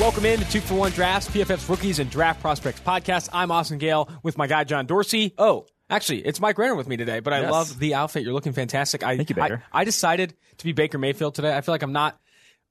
Welcome in to Two for One Drafts, PFF's Rookies and Draft Prospects podcast. I'm Austin Gayle with my guy John Dorsey. Oh, actually, it's Mike Renner with me today, but I Yes. love the outfit. You're looking fantastic. I, Thank you, Baker. I, I decided to be Baker Mayfield today. I feel like I'm not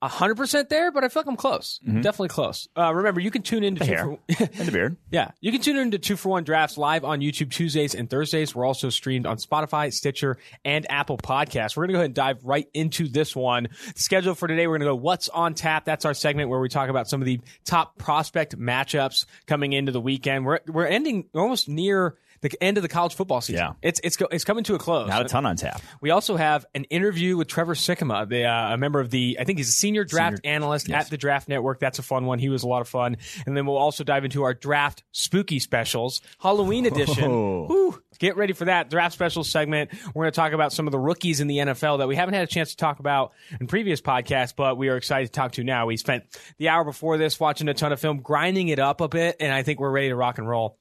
100% there, but I feel like I'm close. Definitely close. Uh, remember, you can tune in to Mm-hmm. The Two hair for and the beard. Yeah, you can tune in to Two for One Drafts live on YouTube Tuesdays and Thursdays. We're also streamed on Spotify, Stitcher, and Apple Podcasts. We're going to go ahead and dive right into this one. The schedule for today, we're going to go What's on Tap. That's our segment where we talk about some of the top prospect matchups coming into the weekend. We're we're ending almost near the end of the college football season. Yeah. it's it's it's coming to a close. Not a ton on tap. We also have an interview with Trevor Sikkema, the, uh, a member of the, I think he's a senior draft analyst at the Draft Network. That's a fun one. He was a lot of fun. And then we'll also dive into our draft spooky specials, Halloween edition. Oh. Whew. Get ready for that draft special segment. We're going to talk about some of the rookies in the NFL that we haven't had a chance to talk about in previous podcasts, but we are excited to talk to now. We spent the hour before this watching a ton of film, grinding it up a bit, and I think we're ready to rock and roll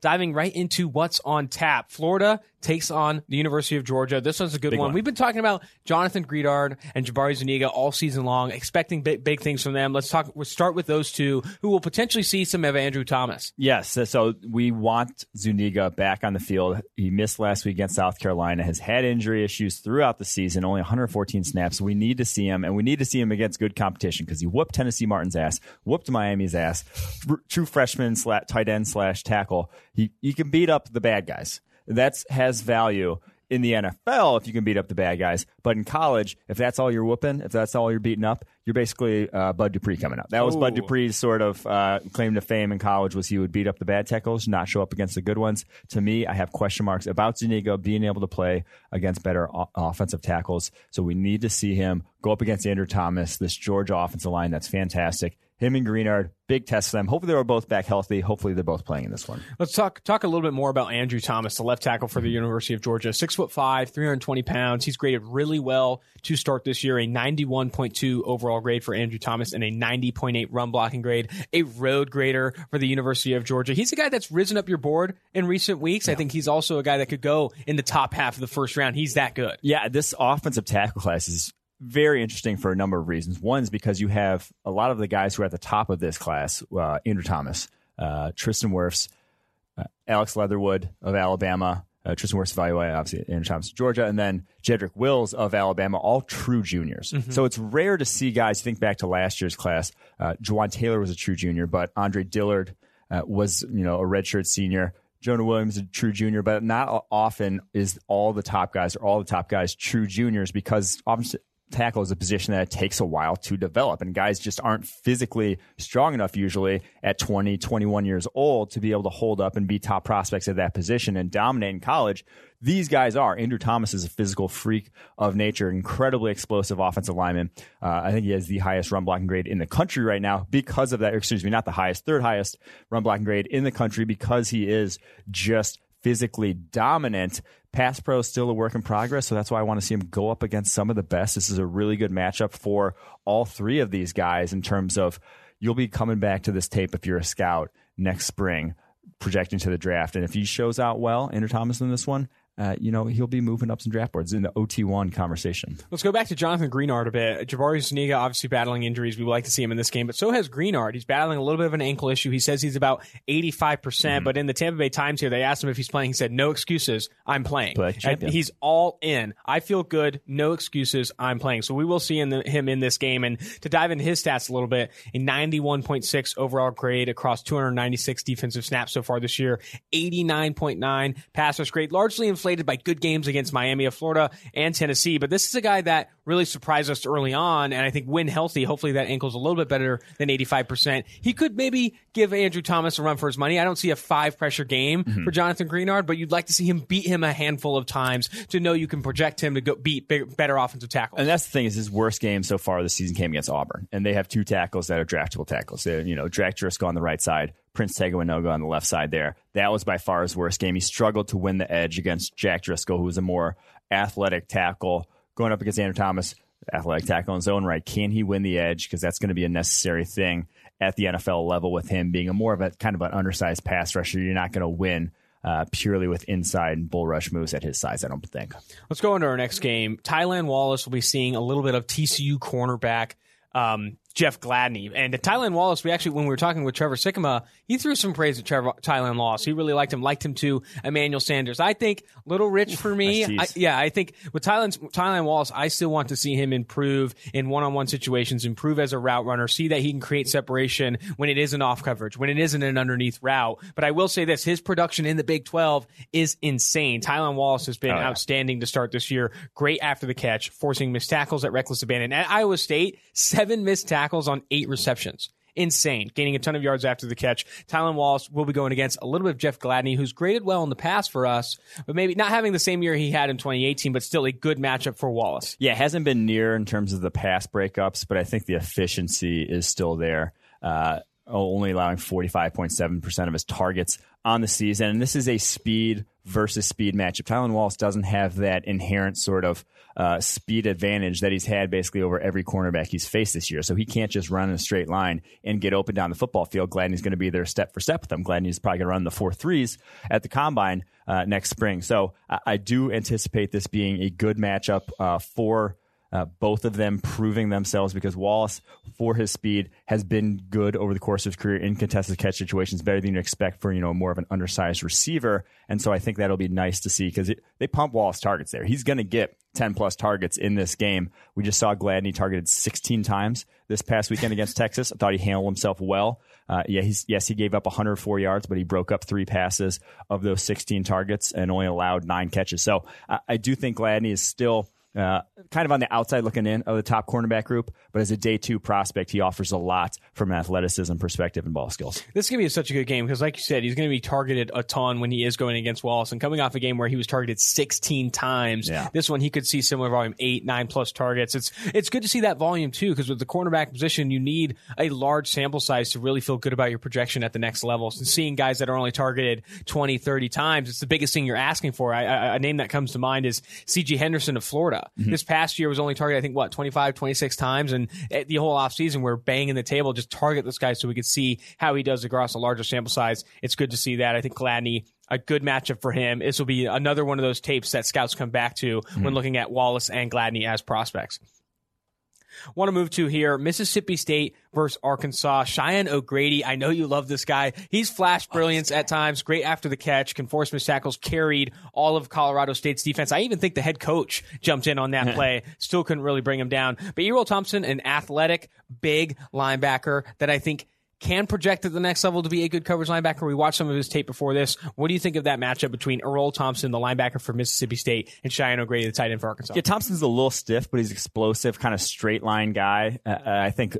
diving right into what's on tap. Florida takes on the University of Georgia. This one's a good one. one. We've been talking about Jonathan Greenard and Jabari Zuniga all season long, expecting big, big things from them. Let's talk. We'll start with those two, who will potentially see some of Andrew Thomas. Yes, so- we want Zuniga back on the field. He missed last week against South Carolina. Has had injury issues throughout the season. Only 114 snaps. We need to see him, and we need to see him against good competition because he whooped Tennessee Martin's ass, whooped Miami's ass. True freshman slash tight end slash tackle. He he can beat up the bad guys. That's has value in the NFL if you can beat up the bad guys. But in college, if that's all you're whooping, if that's all you're beating up, you're basically uh, Bud Dupree coming up. That was Bud Dupree's sort of uh, claim to fame in college was he would beat up the bad tackles, not show up against the good ones. To me, I have question marks about Zuniga being able to play against better o- offensive tackles. So we need to see him go up against Andrew Thomas, this Georgia offensive line that's fantastic. Him and Greenard, big test for them. Hopefully they were both back healthy. Hopefully they're both playing in this one. Let's talk talk a little bit more about Andrew Thomas, the left tackle for the University of Georgia. Six foot five, three hundred twenty pounds. He's graded really well to start this year. A ninety one point two overall grade for Andrew Thomas and a ninety point eight run blocking grade. A road grader for the University of Georgia. He's a guy that's risen up your board in recent weeks. I think he's also a guy that could go in the top half of the first round. He's that good. Yeah, this offensive tackle class is very interesting for a number of reasons. One is because you have a lot of the guys who are at the top of this class uh, Andrew Thomas, uh, Tristan Wirfs, uh, Alex Leatherwood of Alabama, uh, Tristan Wirfs of Iowa, obviously Andrew Thomas of Georgia, and then Jedrick Wills of Alabama, all true juniors. So it's rare to see guys, think back to last year's class, uh, Jawaan Taylor was a true junior, but Andre Dillard uh, was, you know, a redshirt senior. Jonah Williams is a true junior, but not often is all the top guys or all the top guys true juniors because obviously tackle is a position that takes a while to develop. And guys just aren't physically strong enough usually at 20 21 years old to be able to hold up and be top prospects at that position and dominate in college. These guys are. Andrew thomas is a physical freak of nature incredibly explosive offensive lineman. Uh, i think he has the highest run blocking grade in the country right now because of that excuse me not the highest third highest run blocking grade in the country because he is just physically dominant. Pass pro is still a work in progress, so that's why I want to see him go up against some of the best. This is a really good matchup for all three of these guys in terms of you'll be coming back to this tape if you're a scout next spring, projecting to the draft. And if he shows out well, Andrew Thomas in this one, uh, you know, he'll be moving up some draft boards in the OT1 conversation. Let's go back to Jonathan Greenard a bit. Jabari Zuniga obviously battling injuries. We would like to see him in this game, but so has Greenard. He's battling a little bit of an ankle issue. He says he's about 85%, percent Mm-hmm. but in the Tampa Bay Times here, they asked him if he's playing. He said, no excuses. I'm playing. Play And he's all in. I feel good. No excuses. I'm playing. So we will see in the, him in this game. And to dive into his stats a little bit, a 91.6 overall grade across 296 defensive snaps so far this year, 89.9 pass rush grade, largely inflated by good games against Miami of Florida and Tennessee. But this is a guy that really surprised us early on. And I think when healthy, hopefully that ankle's a little bit better than 85%. He could maybe give Andrew Thomas a run for his money. I don't see a five pressure game mm-hmm. for Jonathan Greenard, but you'd like to see him beat him a handful of times to know you can project him to go beat big, better offensive tackles. And that's the thing is his worst game so far this season came against Auburn, and they have two tackles that are draftable tackles. They, you know, Jack Driscoll on the right side, Prince Tega Wanogho on the left side. There, that was by far his worst game. He struggled to win the edge against Jack Driscoll, who was a more athletic tackle, going up against Andrew Thomas, athletic tackle in his own right. Can he win the edge? Because that's going to be a necessary thing at the NFL level with him being a more of a kind of an undersized pass rusher. You're not going to win. Uh, purely with inside and bull rush moves at his size, I don't think. Let's go into our next game. Tylan Wallace will be seeing a little bit of TCU cornerback. Um, Jeff Gladney. And Tylan Wallace, we actually, when we were talking with Trevor Sikkema, he threw some praise at Trevor, Tylan Wallace. He really liked him, liked him too, Emmanuel Sanders. I think little rich for me. I, yeah, I think with Tylan, Tylan Wallace, I still want to see him improve in one-on-one situations, improve as a route runner, see that he can create separation when it isn't off coverage, when it isn't an underneath route. But I will say this, his production in the Big 12 is insane. Tylan Wallace has been Oh, yeah. outstanding to start this year. Great after the catch, forcing missed tackles at reckless abandon. At Iowa State, seven missed tackles on eight receptions. Insane. Gaining a ton of yards after the catch. Tylan Wallace will be going against a little bit of Jeff Gladney, who's graded well in the past for us, but maybe not having the same year he had in 2018, but still a good matchup for Wallace. Yeah, hasn't been near in terms of the pass breakups, but I think the efficiency is still there. Uh, only allowing 45.7% of his targets on the season. And this is a speed versus speed matchup. Tylan Wallace doesn't have that inherent sort of uh, speed advantage that he's had basically over every cornerback he's faced this year. So he can't just run in a straight line and get open down the football field. Gladney's going to be there step for step with him. Gladney's probably going to run the four threes at the combine uh, next spring. So I, I do anticipate this being a good matchup uh, for uh, both of them proving themselves because Wallace, for his speed, has been good over the course of his career in contested catch situations, better than you expect for you know more of an undersized receiver. And so I think that'll be nice to see because they pump Wallace targets there. He's going to get 10 plus targets in this game. We just saw Gladney targeted 16 times this past weekend against Texas. I thought he handled himself well. Uh, yeah, he's, yes, he gave up 104 yards, but he broke up three passes of those 16 targets and only allowed nine catches. So I, I do think Gladney is still uh, kind of on the outside looking in of the top cornerback group, but as a day two prospect, he offers a lot from an athleticism perspective and ball skills. This is going to be such a good game because, like you said, he's going to be targeted a ton when he is going against Wallace. And coming off a game where he was targeted 16 times, Yeah. this one he could see similar volume, eight, nine plus targets. It's it's good to see that volume too because with the cornerback position, you need a large sample size to really feel good about your projection at the next levels. And seeing guys that are only targeted 20, 30 times, it's the biggest thing you're asking for. I, I, a name that comes to mind is C.J. Henderson of Florida. This past year was only targeted, I think, what, 25, 26 times. And eh, the whole offseason, we're banging the table, just target this guy so we could see how he does across a larger sample size. It's good to see that. I think Gladney, a good matchup for him. This will be another one of those tapes that scouts come back to when looking at Wallace and Gladney as prospects. Want to move to here Mississippi State versus Arkansas. Cheyenne O'Grady. I know you love this guy. He's flash brilliance at times, great after the catch, can force missed tackles, carried all of Colorado State's defense. I even think the head coach jumped in on that play, still couldn't really bring him down. But Erroll Thompson, an athletic, big linebacker that I think can project at the next level to be a good coverage linebacker. We watched some of his tape before this. What do you think of that matchup between Erroll Thompson, the linebacker for Mississippi State, and Cheyenne O'Grady, the tight end for Arkansas? Yeah, Thompson's a little stiff, but he's explosive, kind of straight line guy. Uh, I think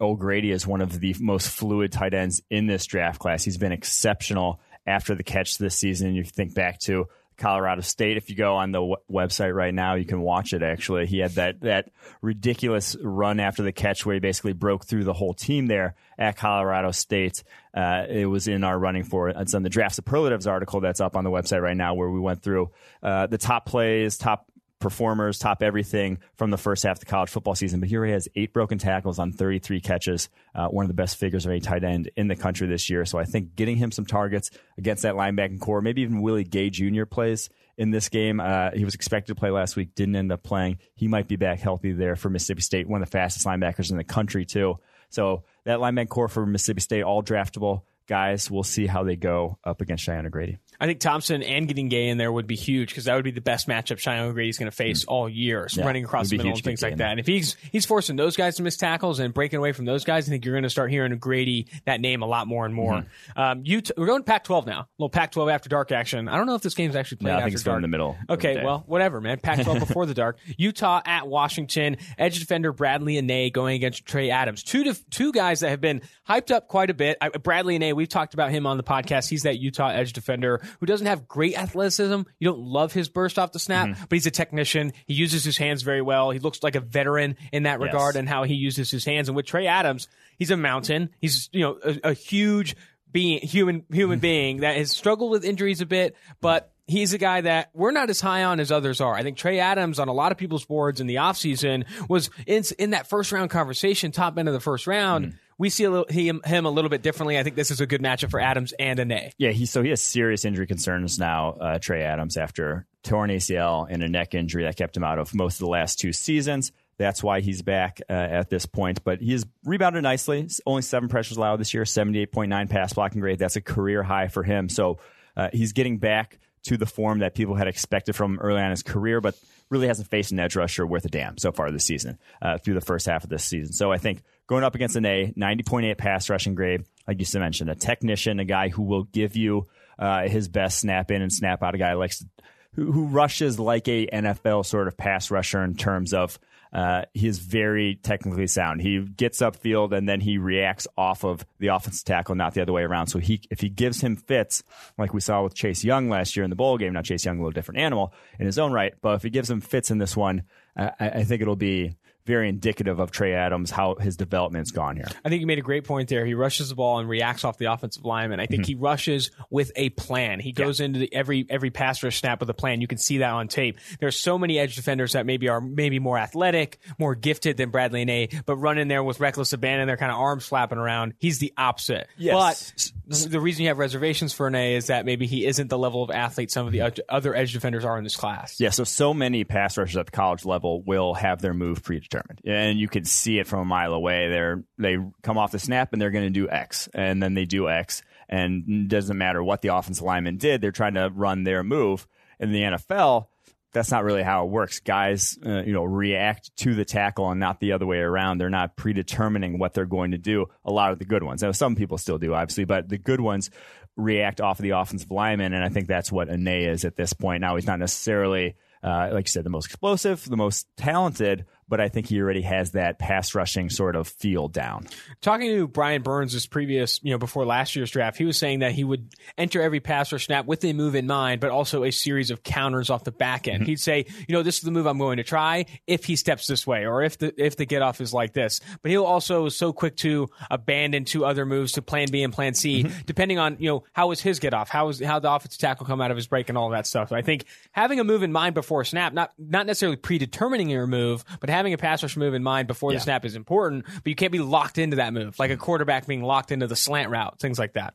O'Grady is one of the most fluid tight ends in this draft class. He's been exceptional after the catch this season. You think back to Colorado State. If you go on the w- website right now, you can watch it. Actually, he had that that ridiculous run after the catch where he basically broke through the whole team there at Colorado State. Uh, it was in our running for it. it's on the draft superlatives article that's up on the website right now, where we went through uh, the top plays, top performers, top everything from the first half of the college football season. But here he has eight broken tackles on 33 catches, uh, one of the best figures of any tight end in the country this year. So I think getting him some targets against that linebacking corps, maybe even Willie Gay Jr. plays in this game. Uh, he was expected to play last week, didn't end up playing. He might be back healthy there for Mississippi State, one of the fastest linebackers in the country, too. So that linebacker corps for Mississippi State, all draftable guys. We'll see how they go up against Cheyenne O'Grady. I think Thompson and getting Gay in there would be huge because that would be the best matchup Cheyenne O'Grady's going to face all year, so Yeah, running across the middle and things like that. And if he's he's forcing those guys to miss tackles and breaking away from those guys, I think you're going to start hearing O'Grady that name a lot more and more. Mm-hmm. Um, Utah, we're going to Pac-12 now, a little Pac-12 after dark action. I don't know if this game's actually played No, I after think it's dark. in the middle. of the Okay, well, whatever, man. Pac-12 before the dark. Utah at Washington. Edge defender Bradlee Anae going against Trey Adams. Two def- two guys that have been hyped up quite a bit. I, Bradlee Anae, we've talked about him on the podcast. He's that Utah edge defender who doesn't have great athleticism. You don't love his burst off the snap, Mm-hmm. but he's a technician. He uses his hands very well. He looks like a veteran in that Yes. regard and how he uses his hands. And with Trey Adams, he's a mountain. He's you know a, a huge being human human being that has struggled with injuries a bit, but he's a guy that we're not as high on as others are. I think Trey Adams on a lot of people's boards in the offseason was in in that first round conversation, top end of the first round. We see little, him, him a little bit differently. I think this is a good matchup for Adams and Anae. Yeah, he so he has serious injury concerns now. Uh, Trey Adams after torn ACL and a neck injury that kept him out of most of the last two seasons. That's why he's back uh, at this point. But he has rebounded nicely. Only seven pressures allowed this year, 78.9 pass blocking grade. That's a career high for him. So uh, he's getting back to the form that people had expected from early on in his career, but really hasn't faced an edge rusher worth a damn so far this season uh, through the first half of this season. So I think going up against an A, 90.8 pass rushing grade, like you mentioned, a technician, a guy who will give you uh, his best snap in and snap out, a guy who likes to, who, who rushes like a NFL sort of pass rusher in terms of uh, is very technically sound. He gets upfield and then he reacts off of the offensive tackle, not the other way around. So he, if he gives him fits, like we saw with Chase Young last year in the bowl game, now Chase Young a little different animal in his own right, but if he gives him fits in this one, I, I think it'll be very indicative of Trey Adams, how his development's gone here. I think you made a great point there. He rushes the ball and reacts off the offensive lineman. I think mm-hmm. he rushes with a plan. He goes yeah. into the, every every pass rush snap with a plan. You can see that on tape. There's so many edge defenders that maybe are maybe more athletic, more gifted than Bradlee Anae, but run in there with reckless abandon, their kind of arms flapping around. He's the opposite. Yes. But the reason you have reservations for Anae is that maybe he isn't the level of athlete some of the other edge defenders are in this class. Yeah, so so many pass rushers at the college level will have their move predetermined. And you could see it from a mile away. They're they come off the snap and they're going to do X, and then they do X, and doesn't matter what the offensive lineman did. They're trying to run their move. In the NFL, that's not really how it works. Guys, uh, you know, react to the tackle and not the other way around. They're not predetermining what they're going to do. A lot of the good ones. Now, some people still do, obviously, but the good ones react off of the offensive lineman, and I think that's what Anae is at this point. Now, he's not necessarily, uh, like you said, the most explosive, the most talented, but I think he already has that pass rushing sort of feel down. Talking to Brian Burns, this previous, you know, before last year's draft, he was saying that he would enter every pass rush snap with a move in mind, but also a series of counters off the back end. Mm-hmm. He'd say, you know, this is the move I'm going to try if he steps this way, or if the if the get off is like this. But he'll also so quick to abandon two other moves to Plan B and Plan C, mm-hmm. depending on you know how is his get off, how is how the offensive tackle come out of his break, and all that stuff. So I think having a move in mind before a snap, not not necessarily predetermining your move, but having a pass rush move in mind before yeah. the snap is important, but you can't be locked into that move, like a quarterback being locked into the slant route, things like that.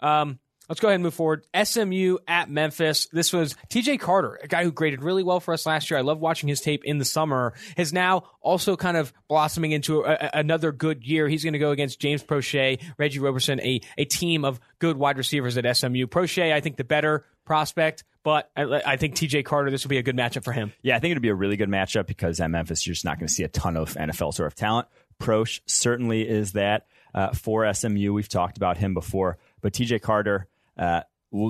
Um, Let's go ahead and move forward. SMU at Memphis. This was TJ Carter, a guy who graded really well for us last year. I love watching his tape in the summer. Is now also kind of blossoming into a, a, another good year. He's going to go against James Proche, Reggie Roberson, a, a team of good wide receivers at SMU. Proche, I think the better prospect, but I, I, think TJ Carter, this will be a good matchup for him. Yeah, I think it'll be a really good matchup because at Memphis, you're just not going to see a ton of NFL sort of talent. Proche certainly is that uh, for SMU. We've talked about him before, but TJ Carter, uh,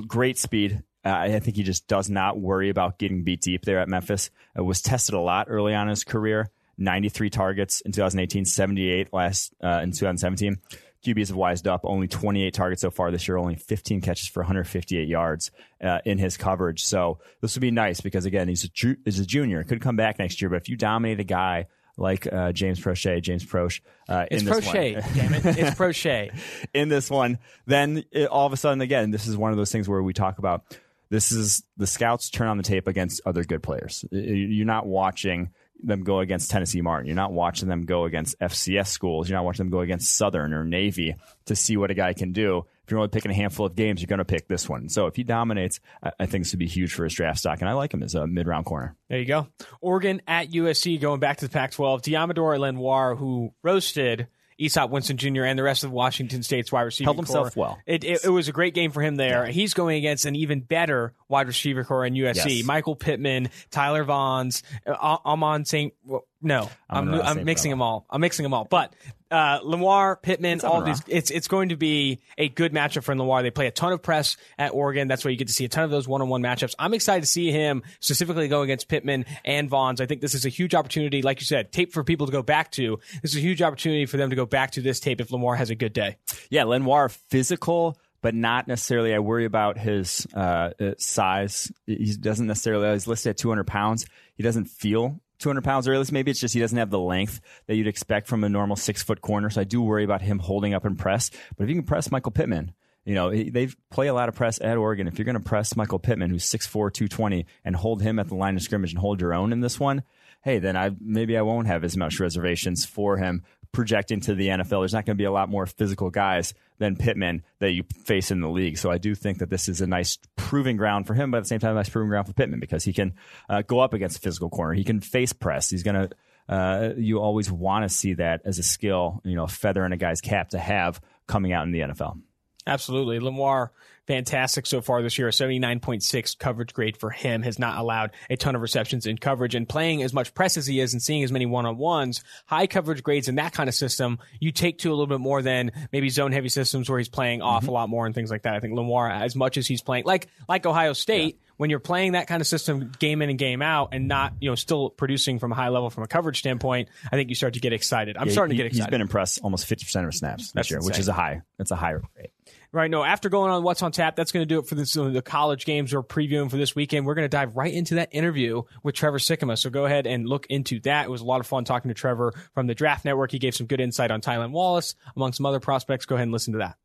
great speed. Uh, I think he just does not worry about getting beat deep there at Memphis. Uh, was tested a lot early on in his career. 93 targets in 2018, 78 last uh, in 2017. QBs have wised up. Only 28 targets so far this year, only 15 catches for 158 yards uh, in his coverage. So this would be nice because again, he's a, ju- he's a junior. Could come back next year, but if you dominate a guy like uh, James Proche, James Proche, uh, it's in this Proche, one, damn it, it's Proche. in this one, then it, all of a sudden, again, this is one of those things where we talk about. This is the scouts turn on the tape against other good players. You're not watching them go against Tennessee Martin. You're not watching them go against FCS schools. You're not watching them go against Southern or Navy to see what a guy can do. If you're only picking a handful of games, you're going to pick this one. So if he dominates, I think this would be huge for his draft stock, and I like him as a mid round corner. There you go. Oregon at USC, going back to the Pac 12. Deommodore Lenoir, who roasted Easop Winston Jr. and the rest of Washington State's wide receiver held himself core. well. It, it, it, was a great game for him there. Yeah. He's going against an even better wide receiver corps in USC. Yes. Michael Pittman, Tyler Vaughns, uh, Amon St. Well, no, I'm, I'm, I'm mixing them all. I'm mixing them all. But uh, Lenoir, Pittman, all these. It's it's going to be a good matchup for Lenoir. They play a ton of press at Oregon. That's where you get to see a ton of those one on one matchups. I'm excited to see him specifically go against Pittman and Vaughns. I think this is a huge opportunity. Like you said, tape for people to go back to. This is a huge opportunity for them to go back to this tape if Lenoir has a good day. Yeah, Lenoir physical but not necessarily. I worry about his uh, size. He doesn't necessarily. He's listed at 200 pounds. He doesn't feel 200 pounds, or at least maybe it's just he doesn't have the length that you'd expect from a normal six foot corner. So I do worry about him holding up and press. But if you can press Michael Pittman, you know, they play a lot of press at Oregon. If you're going to press Michael Pittman, who's 6'4, 220, and hold him at the line of scrimmage and hold your own in this one, hey, then I maybe I won't have as much reservations for him projecting to the NFL. There's not going to be a lot more physical guys than Pittman that you face in the league. So I do think that this is a nice proving ground for him, but at the same time, a nice proving ground for Pittman because he can uh, go up against a physical corner. He can face press. He's going to uh, you always want to see that as a skill, you know, a feather in a guy's cap to have coming out in the NFL. Absolutely. Lenoir, fantastic so far this year. A 79.6 coverage grade for him has not allowed a ton of receptions in coverage and playing as much press as he is and seeing as many one on ones, high coverage grades in that kind of system, you take to a little bit more than maybe zone heavy systems where he's playing off mm-hmm. a lot more and things like that. I think Lenoir, as much as he's playing, like, like Ohio State, yeah when you're playing that kind of system game in and game out and not, you know, still producing from a high level from a coverage standpoint, I think you start to get excited. I'm yeah, starting he, to get excited. He's been impressed almost 50% of his snaps this year, insane. which is a high. That's a high rate. Right. No, after going on What's on Tap, that's going to do it for this, uh, the college games we're previewing for this weekend. We're going to dive right into that interview with Trevor Sikkema. So go ahead and look into that. It was a lot of fun talking to Trevor from the Draft Network. He gave some good insight on Tylan Wallace, among some other prospects. Go ahead and listen to that.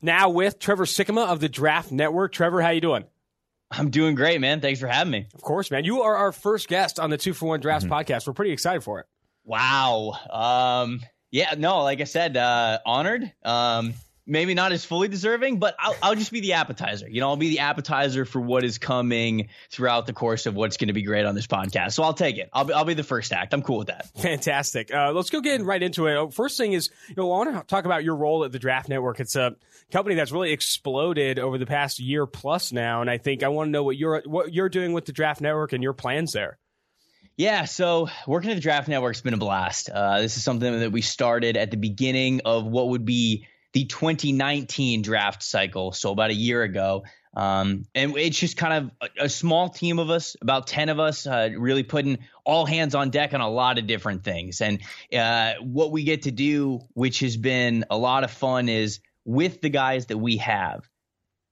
Now with Trevor Sikkema of the Draft Network. Trevor, how you doing? I'm doing great, man. Thanks for having me. Of course, man. You are our first guest on the Two for One Drafts mm-hmm. podcast. We're pretty excited for it. Wow. Um, yeah, no, like I said, uh, honored. Um, maybe not as fully deserving, but I'll, I'll, just be the appetizer. You know, I'll be the appetizer for what is coming throughout the course of what's going to be great on this podcast. So I'll take it. I'll be, I'll be the first act. I'm cool with that. Fantastic. Uh, let's go get right into it. First thing is, you know, I want to talk about your role at the Draft Network. It's a company that's really exploded over the past year plus now, and I think I want to know what you're what you're doing with the Draft Network and your plans there. Yeah, so working at the Draft Network's been a blast. Uh, this is something that we started at the beginning of what would be the 2019 draft cycle, so about a year ago. Um, and it's just kind of a, a, small team of us, about 10 of us, uh, really putting all hands on deck on a lot of different things. And uh, what we get to do, which has been a lot of fun, is with the guys that we have,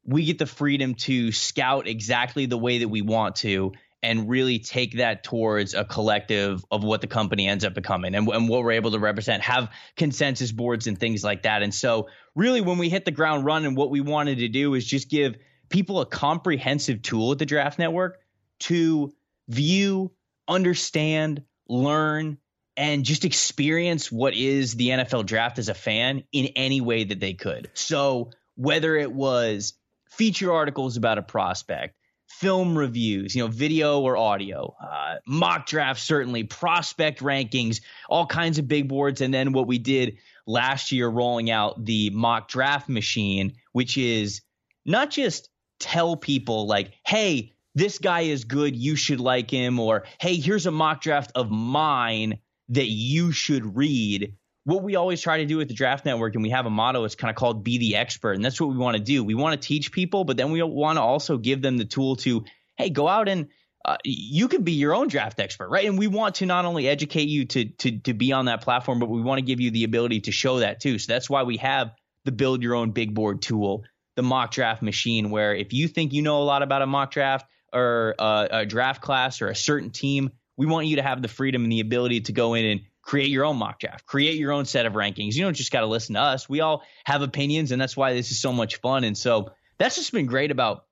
we get the freedom to scout exactly the way that we want to and really take that towards a collective of what the company ends up becoming and, and, what we're able to represent, have consensus boards and things like that. And so, really, when we hit the ground running, what we wanted to do is just give people a comprehensive tool at the Draft Network to view, understand, learn, and just experience what is the NFL draft as a fan in any way that they could. So, whether it was feature articles about a prospect, film reviews, you know, video or audio, uh, mock drafts, certainly, prospect rankings, all kinds of big boards. And then what we did last year, rolling out the mock draft machine, which is not just tell people, like, hey, this guy is good, you should like him, or hey, here's a mock draft of mine that you should read what we always try to do with the draft network and we have a motto it's kind of called be the expert and that's what we want to do. We want to teach people but then we want to also give them the tool to hey go out and uh, you can be your own draft expert right? And we want to not only educate you to to to be on that platform but we want to give you the ability to show that too. So that's why we have the build your own big board tool the mock draft machine where if you think you know a lot about a mock draft or a, a draft class or a certain team we want you to have the freedom and the ability to go in and create your own mock draft, create your own set of rankings. You don't just got to listen to us. We all have opinions, and that's why this is so much fun. And so that's just been great about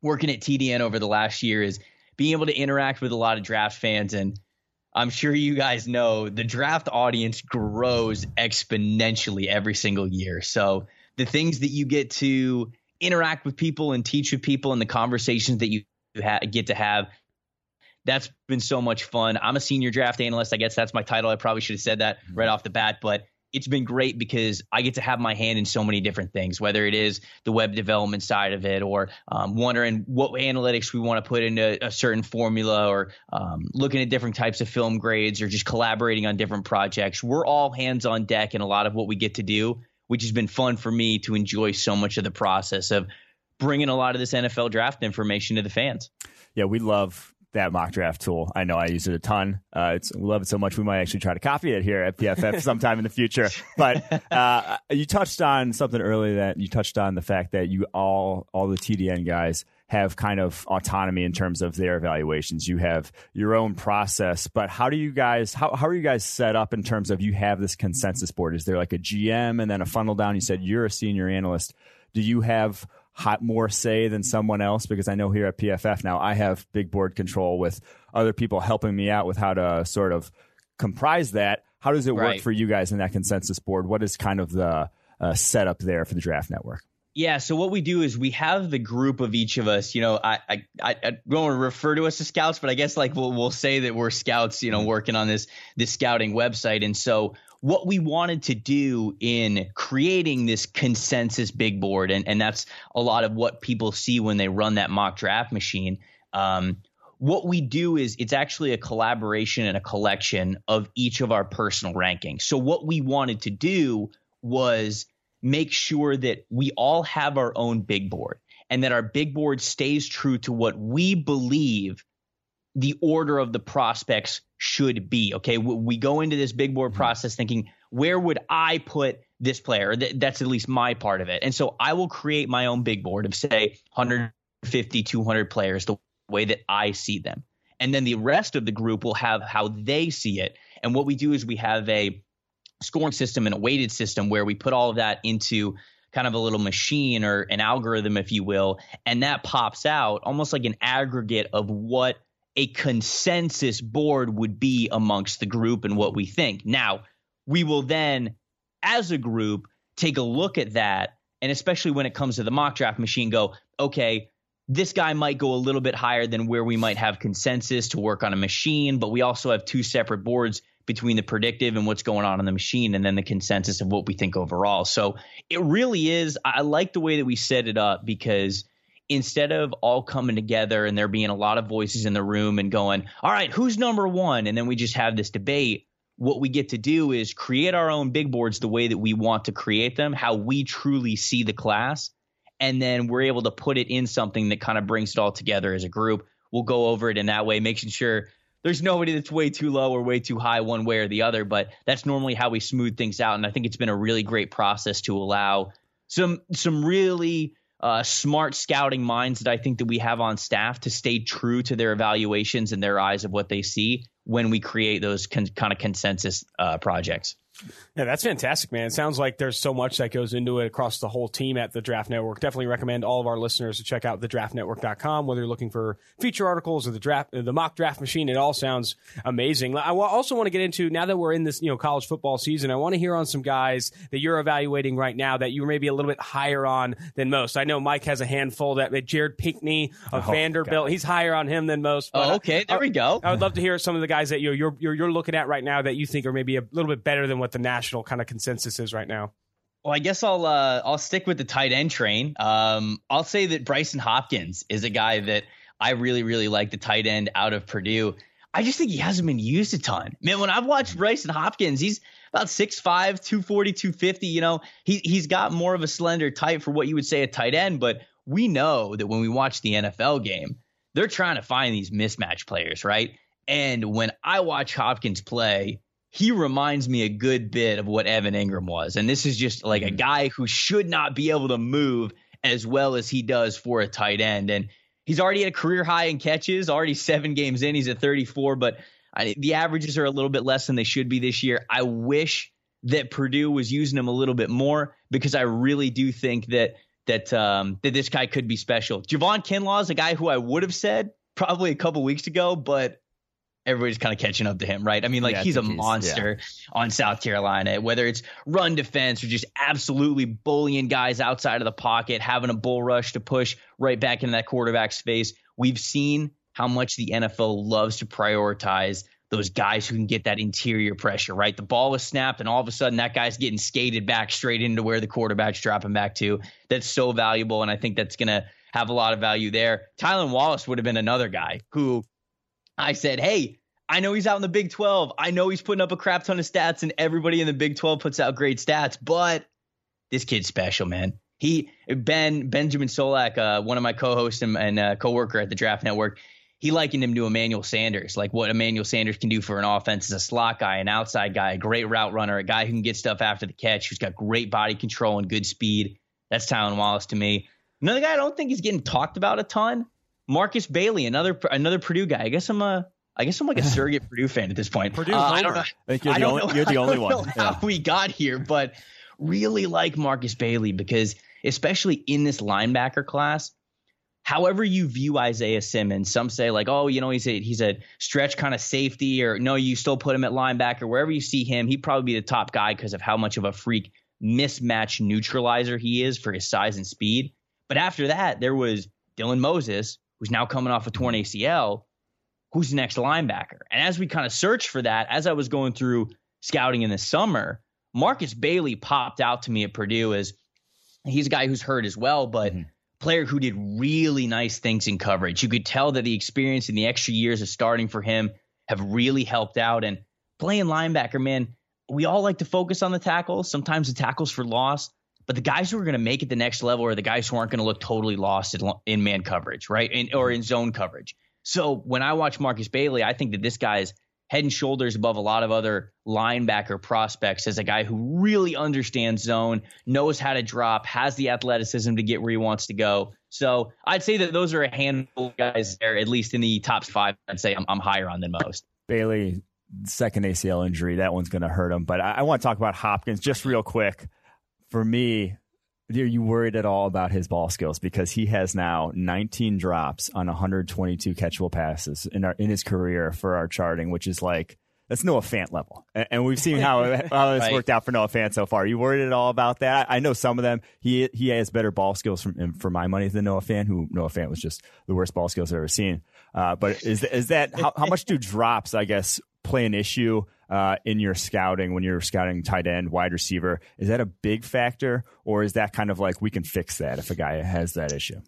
working at TDN over the last year is being able to interact with a lot of draft fans. And I'm sure you guys know the draft audience grows exponentially every single year. So the things that you get to interact with people and teach with people and the conversations that you ha- get to have that's been so much fun. I'm a senior draft analyst. I guess that's my title. I probably should have said that mm-hmm. right off the bat, but it's been great because I get to have my hand in so many different things, whether it is the web development side of it or um, wondering what analytics we want to put into a certain formula or um, looking at different types of film grades or just collaborating on different projects. We're all hands on deck in a lot of what we get to do, which has been fun for me to enjoy so much of the process of bringing a lot of this NFL draft information to the fans. Yeah, we love that mock draft tool. I know I use it a ton. Uh, it's we love it so much we might actually try to copy it here at PFF sometime in the future. But uh, you touched on something earlier that you touched on the fact that you all all the TDN guys have kind of autonomy in terms of their evaluations. You have your own process, but how do you guys how how are you guys set up in terms of you have this consensus board? Is there like a GM and then a funnel down? You said you're a senior analyst. Do you have more say than someone else because I know here at PFF now I have big board control with other people helping me out with how to sort of comprise that. How does it work for you guys in that consensus board? What is kind of the uh, setup there for the draft network? Yeah, so what we do is we have the group of each of us. You know, I I, I don't want to refer to us as scouts, but I guess like we'll we'll say that we're scouts. You know, working on this this scouting website, and so what we wanted to do in creating this consensus big board, and and that's a lot of what people see when they run that mock draft machine. Um, what we do is it's actually a collaboration and a collection of each of our personal rankings. So what we wanted to do was make sure that we all have our own big board and that our big board stays true to what we believe the order of the prospects should be. Okay, we go into this big board mm-hmm. process thinking, where would I put this player? That's at least my part of it. And so I will create my own big board of say 150, 200 players the way that I see them. And then the rest of the group will have how they see it. And what we do is we have a scoring system and a weighted system where we put all of that into kind of a little machine or an algorithm, if you will, and that pops out almost like an aggregate of what a consensus board would be amongst the group and what we think. Now, we will then, as a group, take a look at that. And especially when it comes to the mock draft machine, go, okay, this guy might go a little bit higher than where we might have consensus to work on a machine, but we also have two separate boards between the predictive and what's going on in the machine and then the consensus of what we think overall. So it really is, I like the way that we set it up because instead of all coming together and there being a lot of voices in the room and going, all right, who's number one? And then we just have this debate. What we get to do is create our own big boards the way that we want to create them, how we truly see the class. And then we're able to put it in something that kind of brings it all together as a group. We'll go over it in that way, making sure there's nobody that's way too low or way too high one way or the other, but that's normally how we smooth things out. And I think it's been a really great process to allow some some really uh, smart scouting minds that I think that we have on staff to stay true to their evaluations and their eyes of what they see when we create those con- kind of consensus uh, projects. Yeah, that's fantastic, man. It sounds like there's so much that goes into it across the whole team at the Draft Network. Definitely recommend all of our listeners to check out thedraftnetwork.com, whether you're looking for feature articles or the draft, the mock draft machine. It all sounds amazing. I also want to get into now that we're in this, you know, college football season. I want to hear on some guys that you're evaluating right now that you may be a little bit higher on than most. I know Mike has a handful that Jared Pinkney of oh, Vanderbilt. God. He's higher on him than most. Oh, okay, there I, we go. I would love to hear some of the guys that you're, you're you're looking at right now that you think are maybe a little bit better than what the national kind of consensus is right now? Well, I guess I'll uh, I'll stick with the tight end train. Um, I'll say that Brycen Hopkins is a guy that I really really like. The tight end out of Purdue. I just think he hasn't been used a ton. Man, when I've watched Brycen Hopkins, he's about 6'5, 240, 250. You know, he, he's got more of a slender type for what you would say a tight end, but we know that when we watch the NFL game, they're trying to find these mismatch players, right? And when I watch Hopkins play, he reminds me a good bit of what Evan Engram was. And this is just like a mm-hmm. guy who should not be able to move as well as he does for a tight end. And he's already at a career high in catches, already seven games in. He's at 34, but I, the averages are a little bit less than they should be this year. I wish that Purdue was using him a little bit more because I really do think that that um, that this guy could be special. Javon Kinlaw is a guy who I would have said probably a couple weeks ago, but everybody's kind of catching up to him, right? I mean, like yeah, he's a monster yeah. on South Carolina, whether it's run defense or just absolutely bullying guys outside of the pocket, having a bull rush to push right back into that quarterback's face. We've seen how much the NFL loves to prioritize those guys who can get that interior pressure, right? The ball is snapped, and all of a sudden that guy's getting skated back straight into where the quarterback's dropping back to. That's so valuable, and I think that's going to have a lot of value there. Tylan Wallace would have been another guy who I said, hey, I know he's out in the Big 12. I know he's putting up a crap ton of stats, and everybody in the Big 12 puts out great stats, but this kid's special, man. He Ben Benjamin Solak, uh, one of my co-hosts and, and uh, co-worker at the Draft Network, he likened him to Emmanuel Sanders, like what Emmanuel Sanders can do for an offense as a slot guy, an outside guy, a great route runner, a guy who can get stuff after the catch, who's got great body control and good speed. That's Tylan Wallace to me. Another guy I don't think he's getting talked about a ton, Markus Bailey, another another Purdue guy. I guess I'm a I guess I'm like a surrogate Purdue fan at this point. Purdue, uh, I don't know. I think you're the, only, know, you're the only one. Yeah. How we got here, but really like Markus Bailey because especially in this linebacker class, however you view Isaiah Simmons, some say like, oh, you know, he's a he's a stretch kind of safety, or no, you still put him at linebacker. Wherever you see him, he'd probably be the top guy because of how much of a freak mismatch neutralizer he is for his size and speed. But after that, there was Dylan Moses, who's now coming off a torn ACL, who's the next linebacker. And as we kind of searched for that, as I was going through scouting in the summer, Markus Bailey popped out to me at Purdue as he's a guy who's hurt as well, but mm-hmm. player who did really nice things in coverage. You could tell that the experience and the extra years of starting for him have really helped out. And playing linebacker, man, we all like to focus on the tackles, sometimes the tackles for loss. But the guys who are going to make it the next level are the guys who aren't going to look totally lost in, in man coverage, right? In, or in zone coverage. So when I watch Markus Bailey, I think that this guy is head and shoulders above a lot of other linebacker prospects as a guy who really understands zone, knows how to drop, has the athleticism to get where he wants to go. So I'd say that those are a handful of guys there, at least in the top five. I'd say I'm, I'm higher on than most. Bailey, second ACL injury, that one's going to hurt him. But I, I want to talk about Hopkins just real quick. For me, are you worried at all about his ball skills because he has now 19 drops on 122 catchable passes in our in his career for our charting, which is like that's Noah Fant level, and, we've seen how how it's right. worked out for Noah Fant so far. Are you worried at all about that? I know some of them. He he has better ball skills from for my money than Noah Fant, who Noah Fant was just the worst ball skills I've ever seen. Uh, but is is that how, how much do drops? I guess play an issue uh, in your scouting when you're scouting tight end, wide receiver? Is that a big factor, or is that kind of like we can fix that if a guy has that issue?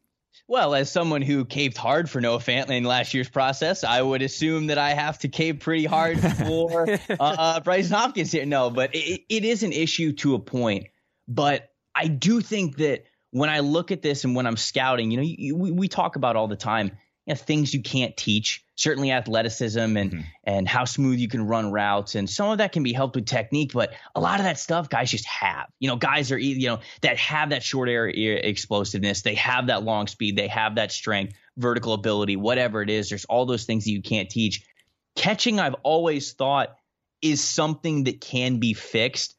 Well, as someone who caved hard for Noah Fant in last year's process, I would assume that I have to cave pretty hard for uh, uh, Bryce Hopkins here. No, but it, it is an issue to a point. But I do think that when I look at this and when I'm scouting, you know, you, we, we talk about all the time you know, things you can't teach. Certainly athleticism and mm-hmm. and how smooth you can run routes, and some of that can be helped with technique. But a lot of that stuff, guys just have. You know, guys are you know that have that short area explosiveness. They have that long speed. They have that strength, vertical ability, whatever it is. There's all those things that you can't teach. Catching, I've always thought, is something that can be fixed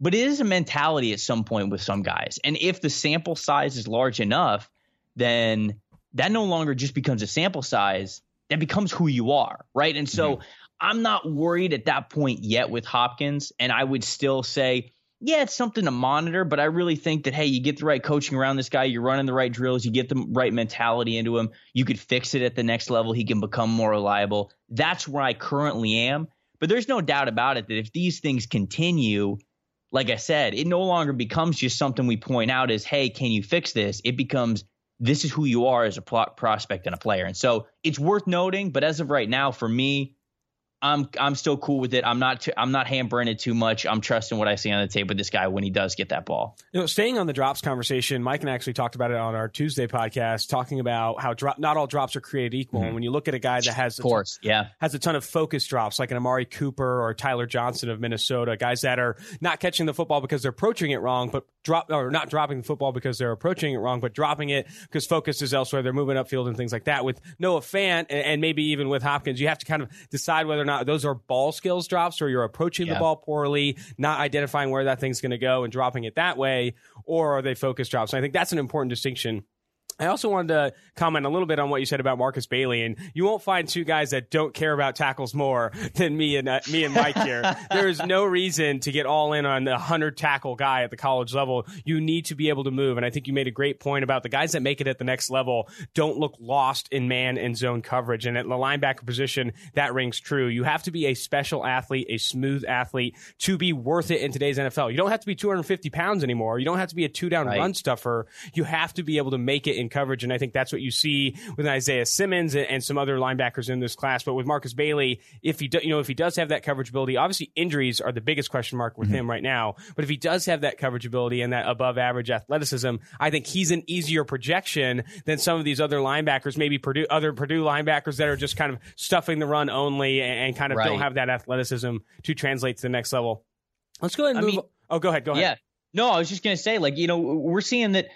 but it is a mentality at some point with some guys. And if the sample size is large enough, then that no longer just becomes a sample size, that becomes who you are, right? And so mm-hmm. I'm not worried at that point yet with Hopkins. And I would still say, yeah, it's something to monitor, but I really think that, hey, you get the right coaching around this guy, you're running the right drills, you get the right mentality into him, you could fix it at the next level, he can become more reliable. That's where I currently am. But there's no doubt about it that if these things continue, like I said, it no longer becomes just something we point out as, hey, can you fix this? It becomes, this is who you are as a prospect and a player. And so it's worth noting, but as of right now, for me, I'm I'm still cool with it. I'm not too, I'm not hampering it too much. I'm trusting what I see on the tape with this guy when he does get that ball. You know, staying on the drops conversation, Mike and I actually talked about it on our Tuesday podcast, talking about how drop not all drops are created equal. Mm-hmm. And when you look at a guy that has of course, ton, yeah, has a ton of focus drops, like an Amari Cooper or Tyler Johnson of Minnesota, guys that are not catching the football because they're approaching it wrong, but drop or not dropping the football because they're approaching it wrong, but dropping it because focus is elsewhere. They're moving upfield and things like that. With Noah Fant and, and maybe even with Hopkins, you have to kind of decide whether or not those are ball skills drops or you're approaching yeah. the ball poorly, not identifying where that thing's going to go and dropping it that way, or are they focus drops? And I think that's an important distinction I also wanted to comment a little bit on what you said about Markus Bailey, and you won't find two guys that don't care about tackles more than me and uh, me and Mike here. there is no reason to get all in on the hundred tackle guy at the college level. You need to be able to move, and I think you made a great point about the guys that make it at the next level don't look lost in man and zone coverage. And at the linebacker position, that rings true. You have to be a special athlete, a smooth athlete, to be worth it in today's NFL. You don't have to be 250 pounds anymore. You don't have to be a two down right. run stuffer. You have to be able to make it in coverage. And I think that's what you see with Isaiah Simmons and, and some other linebackers in this class. But with Markus Bailey, if he do, you know if he does have that coverage ability, obviously injuries are the biggest question mark with mm-hmm. him right now. But if he does have that coverage ability and that above average athleticism, I think he's an easier projection than some of these other linebackers, maybe Purdue other Purdue linebackers that are just kind of stuffing the run only and, and kind of right. don't have that athleticism to translate to the next level. Let's go ahead and I move. Mean, oh, go ahead. Go ahead. Yeah. No, I was just going to say, like, you know, we're seeing that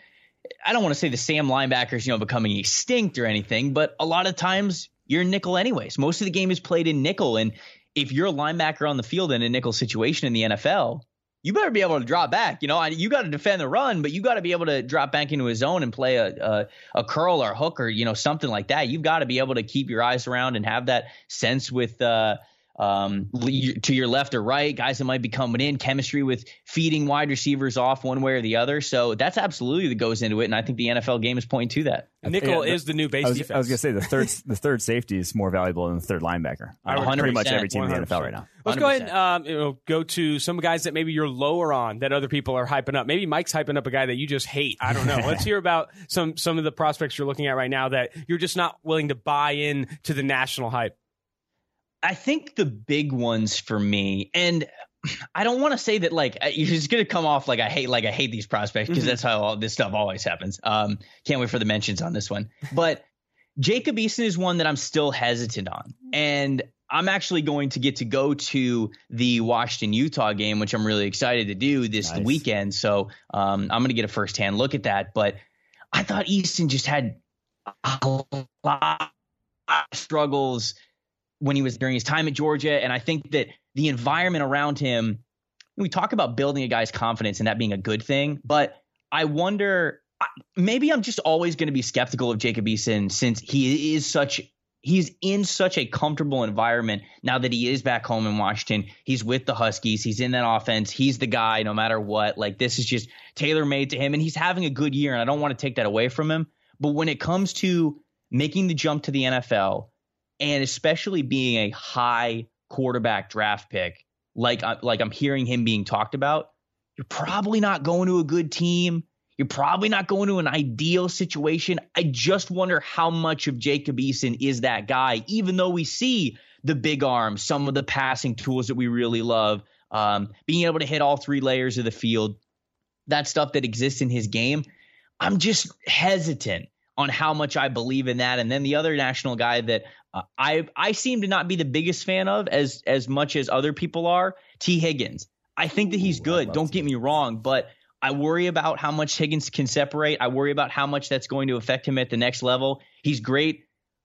I don't want to say the Sam linebackers, you know, becoming extinct or anything, but a lot of times you're nickel anyways. Most of the game is played in nickel. And if you're a linebacker on the field in a nickel situation in the NFL, you better be able to drop back. You know, you got to defend the run, but you got to be able to drop back into a zone and play a, a, a curl or a hook or, you know, something like that. You've got to be able to keep your eyes around and have that sense with, uh, um, to your left or right, guys that might be coming in, chemistry with feeding wide receivers off one way or the other. So that's absolutely that goes into it, and I think the NFL game is pointing to that. Nickel yeah, is the new base I was, defense. I was going to say the third the third safety is more valuable than the third linebacker. I would pretty much every team 100%. in the NFL right now. Let's 100%. go ahead and um, you know, go to some guys that maybe you're lower on that other people are hyping up. Maybe Mike's hyping up a guy that you just hate. I don't know. Let's hear about some some of the prospects you're looking at right now that you're just not willing to buy in to the national hype. I think the big ones for me, and I don't want to say that like you're gonna come off like I hate like I hate these prospects because mm-hmm. that's how all this stuff always happens. Um, can't wait for the mentions on this one, but Jacob Eason is one that I'm still hesitant on, and I'm actually going to get to go to the Washington Utah game, which I'm really excited to do this nice. weekend. So um, I'm going to get a firsthand look at that. But I thought Eason just had a lot of struggles when he was during his time at Georgia. And I think that the environment around him, we talk about building a guy's confidence and that being a good thing, but I wonder maybe I'm just always going to be skeptical of Jacob Eason since he is such he's in such a comfortable environment now that he is back home in Washington. He's with the Huskies. He's in that offense. He's the guy no matter what. Like this is just tailor made to him and he's having a good year and I don't want to take that away from him. But when it comes to making the jump to the NFL, and especially being a high quarterback draft pick, like like I'm hearing him being talked about, you're probably not going to a good team. You're probably not going to an ideal situation. I just wonder how much of Jacob Eason is that guy, even though we see the big arm, some of the passing tools that we really love, um, being able to hit all three layers of the field, that stuff that exists in his game. I'm just hesitant on how much I believe in that. And then the other national guy that uh, I I seem to not be the biggest fan of as as much as other people are, Tee Higgins. I think that he's good. Don't get me wrong, but I worry about how much Higgins can separate. I worry about how much that's going to affect him at the next level. He's great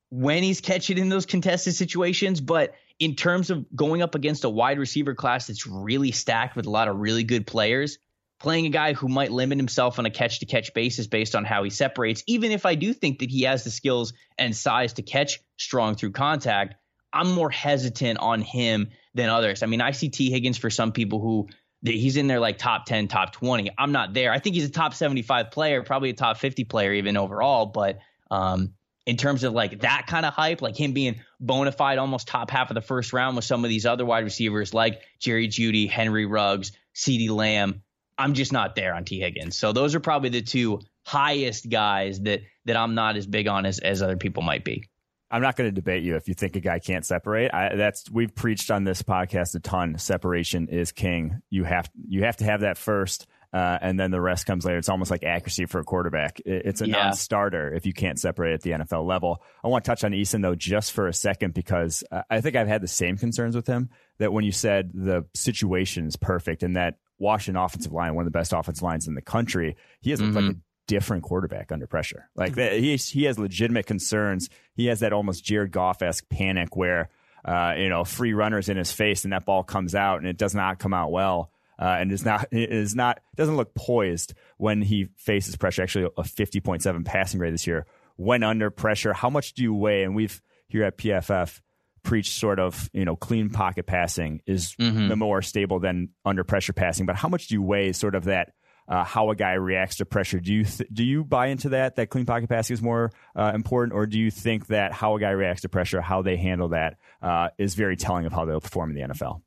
when he's catching in those contested situations, but in terms of going up against a wide receiver class that's really stacked with a lot of really good players, playing a guy who might limit himself on a catch to catch basis based on how he separates, even if I do think that he has the skills and size to catch strong through contact, I'm more hesitant on him than others. I mean, I see Tee Higgins for some people who he's in there like top 10, top 20. I'm not there. I think he's a top 75 player, probably a top 50 player even overall, but um, in terms of like that kind of hype, like him being bona fide almost top half of the first round with some of these other wide receivers like Jerry Jeudy, Henry Ruggs, CeeDee Lamb, I'm just not there on Tee Higgins. So those are probably the two highest guys that that I'm not as big on as as other people might be. I'm not going to debate you if you think a guy can't separate. I, that's we've preached on this podcast a ton. Separation is king. You have you have to have that first, uh, and then the rest comes later. It's almost like accuracy for a quarterback. It, it's a yeah. non-starter if you can't separate at the NFL level. I want to touch on Eason though just for a second because I think I've had the same concerns with him. That when you said the situation is perfect and that Washington offensive line, one of the best offensive lines in the country. He has mm-hmm. like a mm-hmm. different quarterback under pressure. Like he he has legitimate concerns. He has that almost Jared Goff esque panic where uh, you know free runners in his face and that ball comes out and it does not come out well. Uh, and is not is not doesn't look poised when he faces pressure. Actually, a fifty point seven passing grade this year when under pressure. How much do you weigh? And we've here at PFF preach sort of you know clean pocket passing is mm-hmm. the more stable than under pressure passing. But how much do you weigh sort of that? Uh, how a guy reacts to pressure. Do you th- do you buy into that? That clean pocket passing is more uh, important, or do you think that how a guy reacts to pressure, how they handle that, uh, is very telling of how they'll perform in the NFL?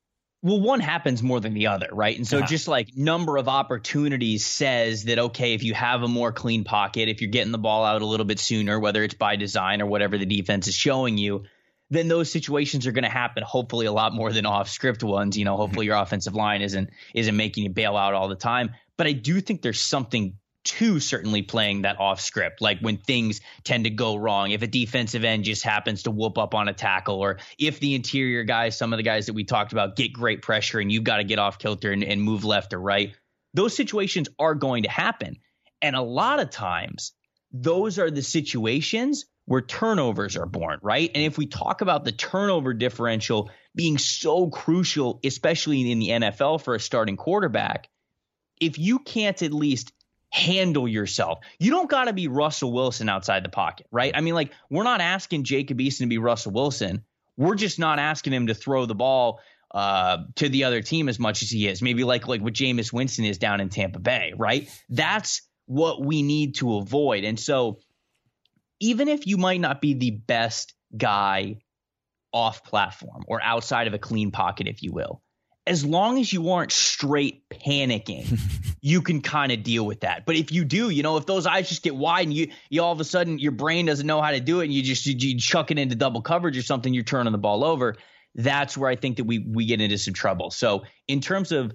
well, one happens more than the other, right? And so uh-huh. just like number of opportunities says that okay, if you have a more clean pocket, if you're getting the ball out a little bit sooner, whether it's by design or whatever the defense is showing you, then those situations are going to happen. Hopefully, a lot more than off script ones. You know, mm-hmm. hopefully your offensive line isn't isn't making you bail out all the time. But I do think there's something to certainly playing that off script, like when things tend to go wrong. If a defensive end just happens to whoop up on a tackle, or if the interior guys, some of the guys that we talked about, get great pressure and you've got to get off kilter and, and move left or right, those situations are going to happen. And a lot of times, those are the situations where turnovers are born, right? And if we talk about the turnover differential being so crucial, especially in the NFL for a starting quarterback, if you can't at least handle yourself, you don't got to be Russell Wilson outside the pocket, right? I mean, like, we're not asking Jacob Eason to be Russell Wilson. We're just not asking him to throw the ball uh, to the other team as much as he is. Maybe like like what Jameis Winston is down in Tampa Bay, right? That's what we need to avoid. And so, even if you might not be the best guy off platform or outside of a clean pocket, if you will, as long as you aren't straight panicking, you can kind of deal with that. But if you do, you know, if those eyes just get wide and you, you all of a sudden your brain doesn't know how to do it and you just you, you chuck it into double coverage or something, you're turning the ball over that's where I think that we we get into some trouble. So in terms of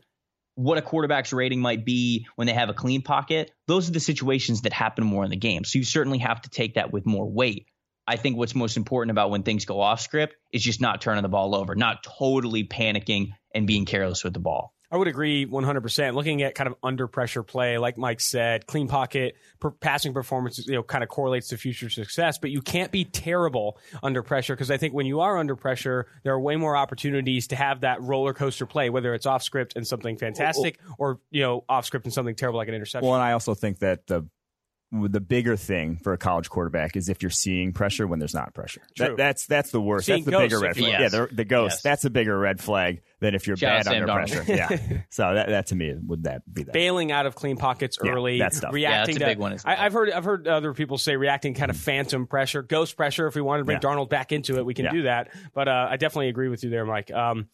what a quarterback's rating might be when they have a clean pocket, those are the situations that happen more in the game. So you certainly have to take that with more weight. I think what's most important about when things go off script is just not turning the ball over, not totally panicking and being careless with the ball. I would agree 100%. Looking at kind of under pressure play, like Mike said, clean pocket per passing performance, you know, kind of correlates to future success, but you can't be terrible under pressure because I think when you are under pressure, there are way more opportunities to have that roller coaster play, whether it's off script and something fantastic or, you know, off script and something terrible like an interception. Well, and I also think that the the bigger thing for a college quarterback is if you're seeing pressure when there's not pressure. That, that's that's the worst. Seeing that's the bigger red flag. yes. Yeah, the, the ghost. Yes. That's a bigger red flag than if you're Shout bad under Darnold. pressure. Yeah. so that, that to me would that be that. bailing out of clean pockets Yeah, early, that stuff. reacting Yeah, that's a to, big one as I, I've heard I've heard other people say reacting kind of phantom pressure, ghost pressure. If we wanted to bring Yeah. Darnold back into it, we can Yeah. do that. But uh, I definitely agree with you there, Mike. Um,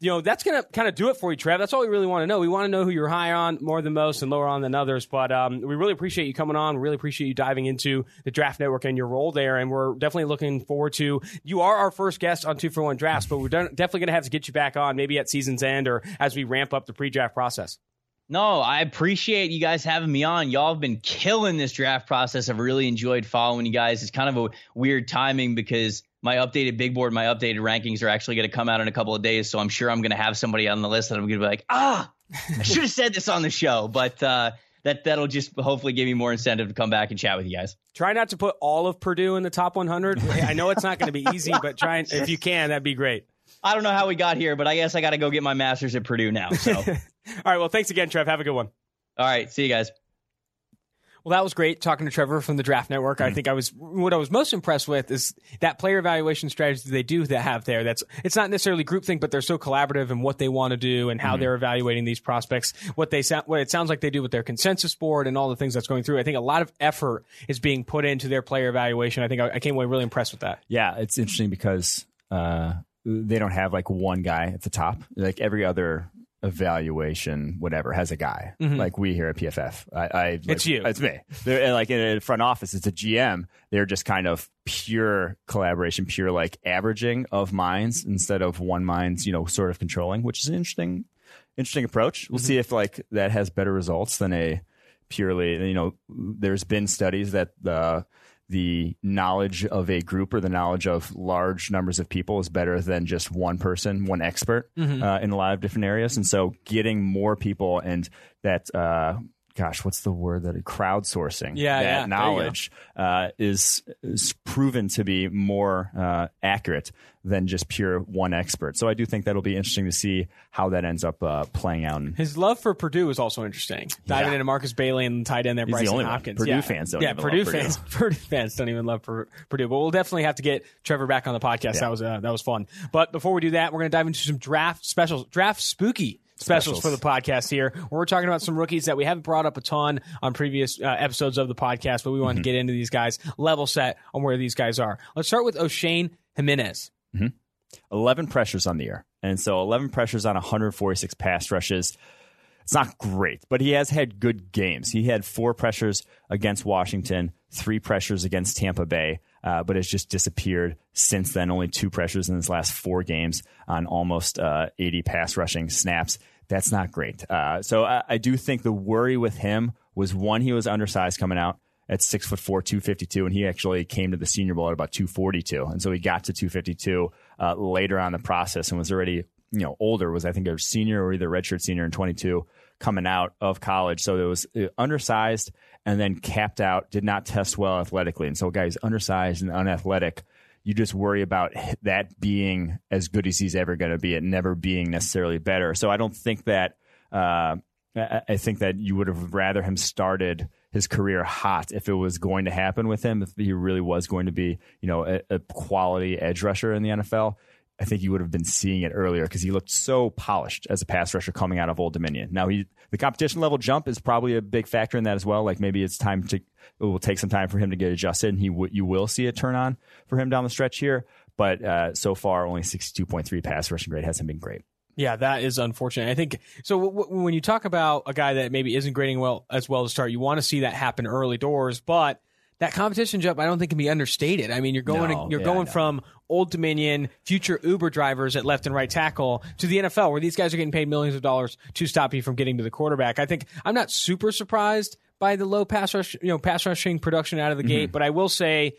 you know that's gonna kind of do it for you, Trev. That's all we really want to know. We want to know who you're high on more than most and lower on than others. But um, we really appreciate you coming on. We really appreciate you diving into the Draft Network and your role there. And we're definitely looking forward to. You are our first guest on Two for One Drafts, but we're definitely gonna have to get you back on maybe at season's end or as we ramp up the pre-draft process. No, I appreciate you guys having me on. Y'all have been killing this draft process. I've really enjoyed following you guys. It's kind of a weird timing because my updated big board, my updated rankings are actually going to come out in a couple of days. So I'm sure I'm going to have somebody on the list that I'm going to be like, ah, I should have said this on the show. But uh, that that'll just hopefully give me more incentive to come back and chat with you guys. Try not to put all of Purdue in the top 100. I know it's not going to be easy, but try and, if you can, that'd be great. I don't know how we got here, but I guess I got to go get my master's at Purdue now. So, all All right. Well, thanks again, Trev. Have a good one. All right. see you guys. Well, that was great talking to Trevor from the Draft Network. I think I was what I was most impressed with is that player evaluation strategy they do that have there. That's it's not necessarily groupthink, but they're so collaborative in what they want to do and how they're evaluating these prospects. What they sound, what it sounds like they do with their consensus board and all the things that's going through. I think a lot of effort is being put into their player evaluation. I think I, I came away really impressed with that. Yeah, it's interesting because uh, they don't have like one guy at the top. Like every other evaluation, whatever, has a guy. Mm-hmm. Like we here at PFF. I, I like, It's you. It's me. They're like in a front office. It's a GM. They're just kind of pure collaboration, pure like averaging of minds instead of one mind's you know sort of controlling, which is an interesting, interesting approach. We'll mm-hmm. see if like that has better results than a purely you know. There's been studies that the the knowledge of a group or the knowledge of large numbers of people is better than just one person, one expert Mm-hmm. uh, in a lot of different areas. And so getting more people and that, uh, gosh, what's the word that crowdsourcing Yeah, that yeah, there you go. knowledge uh, is, is proven to be more uh, accurate than just pure one expert. So I do think that'll be interesting to see how that ends up uh, playing out. His love for Purdue is also interesting. Diving Yeah. into Markus Bailey and tight end there, He's the Brycen one. Hopkins. Purdue yeah. fans don't Yeah, even Purdue love Purdue. fans. Purdue fans don't even love Pur- Purdue. But we'll definitely have to get Trevor back on the podcast. Yeah. That was uh, that was fun. But before we do that, we're going to dive into some draft specials, draft spooky. Specials, Specials. for the podcast here. Where we're talking about some rookies that we haven't brought up a ton on previous uh, episodes of the podcast, but we Mm-hmm. want to get into these guys, level set on where these guys are. Let's start with Oshane Ximines. 11 pressures on the year. And so 11 pressures on 146 pass rushes. It's not great, but he has had good games. He had four pressures against Washington, three pressures against Tampa Bay, uh, but has just disappeared since then. Only two pressures in his last four games on almost uh, 80 pass rushing snaps. That's not great. Uh, so I, I do think the worry with him was one, he was undersized coming out at six foot four, 252, and he actually came to the Senior Bowl at about 242. And so he got to 252 uh, later on the process and was already, you know, older, was I think a senior or either redshirt senior in 22 coming out of college. So it was uh, undersized and then capped out, did not test well athletically. And so a guy who's undersized and unathletic, you just worry about that being as good as he's ever going to be, it never being necessarily better. So I don't think that. Uh, I I think that you would have rather him started his career hot if it was going to happen with him, if he really was going to be, you know, a, a quality edge rusher in the NFL. I think you would have been seeing it earlier because he looked so polished as a pass rusher coming out of Old Dominion. Now he the competition level jump is probably a big factor in that as well. Like maybe it's time to it will take some time for him to get adjusted, and he w- you will see a turn on for him down the stretch here. But uh, so far, only sixty two point three pass rushing grade hasn't been great. Yeah, that is unfortunate. I think so. W- w- when you talk about a guy that maybe isn't grading well as well to start, you want to see that happen early doors, but that competition jump, I don't think can be understated. I mean, you're going No, you're yeah, going no. from Old Dominion, future Uber drivers at left and right tackle to the NFL, where these guys are getting paid millions of dollars to stop you from getting to the quarterback. I think I'm not super surprised by the low pass rush, you know, pass rushing production out of the Mm-hmm. gate, but I will say.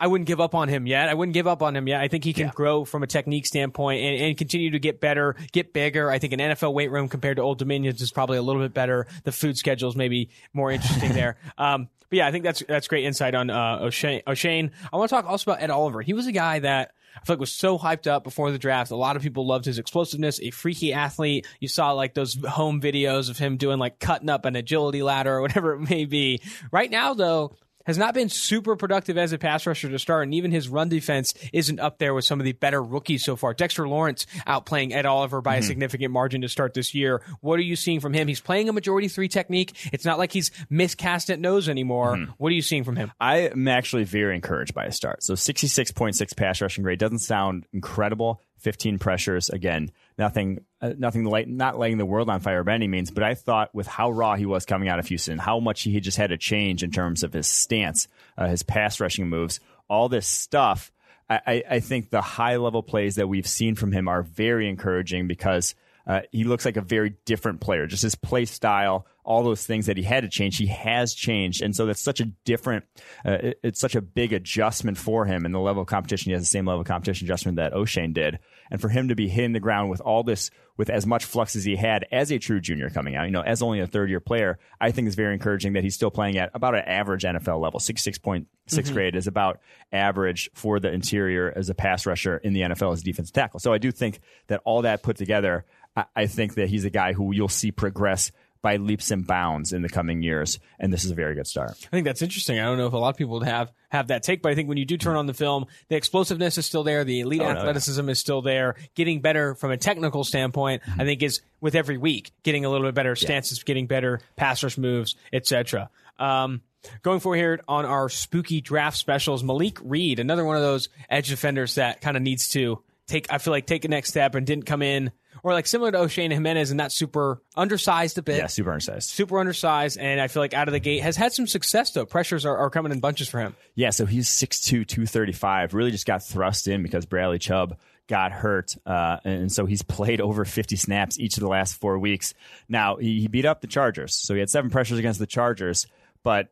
I wouldn't give up on him yet. I wouldn't give up on him yet. I think he can grow from a technique standpoint and, and continue to get better, get bigger. I think an NFL weight room compared to Old Dominions is probably a little bit better. The food schedule is maybe more interesting there. Um, but yeah, I think that's that's great insight on uh, Oshane. Oshane. I want to talk also about Ed Oliver. He was a guy that I feel like was so hyped up before the draft. A lot of people loved his explosiveness, a freaky athlete. You saw like those home videos of him doing like cutting up an agility ladder or whatever it may be. Right now, though, has not been super productive as a pass rusher to start, and even his run defense isn't up there with some of the better rookies so far. Dexter Lawrence outplaying Ed Oliver by a mm-hmm. significant margin to start this year. What are you seeing from him? He's playing a majority three technique. It's not like he's miscast at nose anymore. Mm-hmm. What are you seeing from him? I am actually very encouraged by his start. So 66.6 pass rushing grade doesn't sound incredible. 15 pressures again, nothing, uh, nothing light, not laying the world on fire by any means. But I thought with how raw he was coming out of Houston, how much he just had to change in terms of his stance, uh, his pass rushing moves, all this stuff. I, I, think the high level plays that we've seen from him are very encouraging because uh, he looks like a very different player. Just his play style, all those things that he had to change, he has changed, and so that's such a different. Uh, it- it's such a big adjustment for him, and the level of competition he has the same level of competition adjustment that Oshane did, and for him to be hitting the ground with all this, with as much flux as he had as a true junior coming out, you know, as only a third year player, I think is very encouraging that he's still playing at about an average NFL level. Sixty six point six grade is about average for the interior as a pass rusher in the NFL as a defensive tackle. So I do think that all that put together. I, I think that he's a guy who you'll see progress by leaps and bounds in the coming years, and this is a very good start. I think that's interesting. I don't know if a lot of people would have have that take, but I think when you do turn on the film, the explosiveness is still there, the elite Oh, no, yeah. athleticism is still there. Getting better from a technical standpoint, Mm-hmm. I think is with every week getting a little bit better stances, getting better pass rush moves, etc. Um, going forward here on our spooky draft specials, Malik Reed, another one of those edge defenders that kind of needs to take. I feel like take a next step and didn't come in, or like similar to Oshane Ximines and not super undersized a bit Yeah, super undersized. super undersized, and I feel like out of the gate has had some success though. Pressures are, are coming in bunches for him. Yeah, so he's 6'2", 235. Really just got thrust in because Bradley Chubb got hurt. Uh, and so he's played over 50 snaps each of the last four weeks. Now, he, he beat up the Chargers. So he had seven pressures against the Chargers, but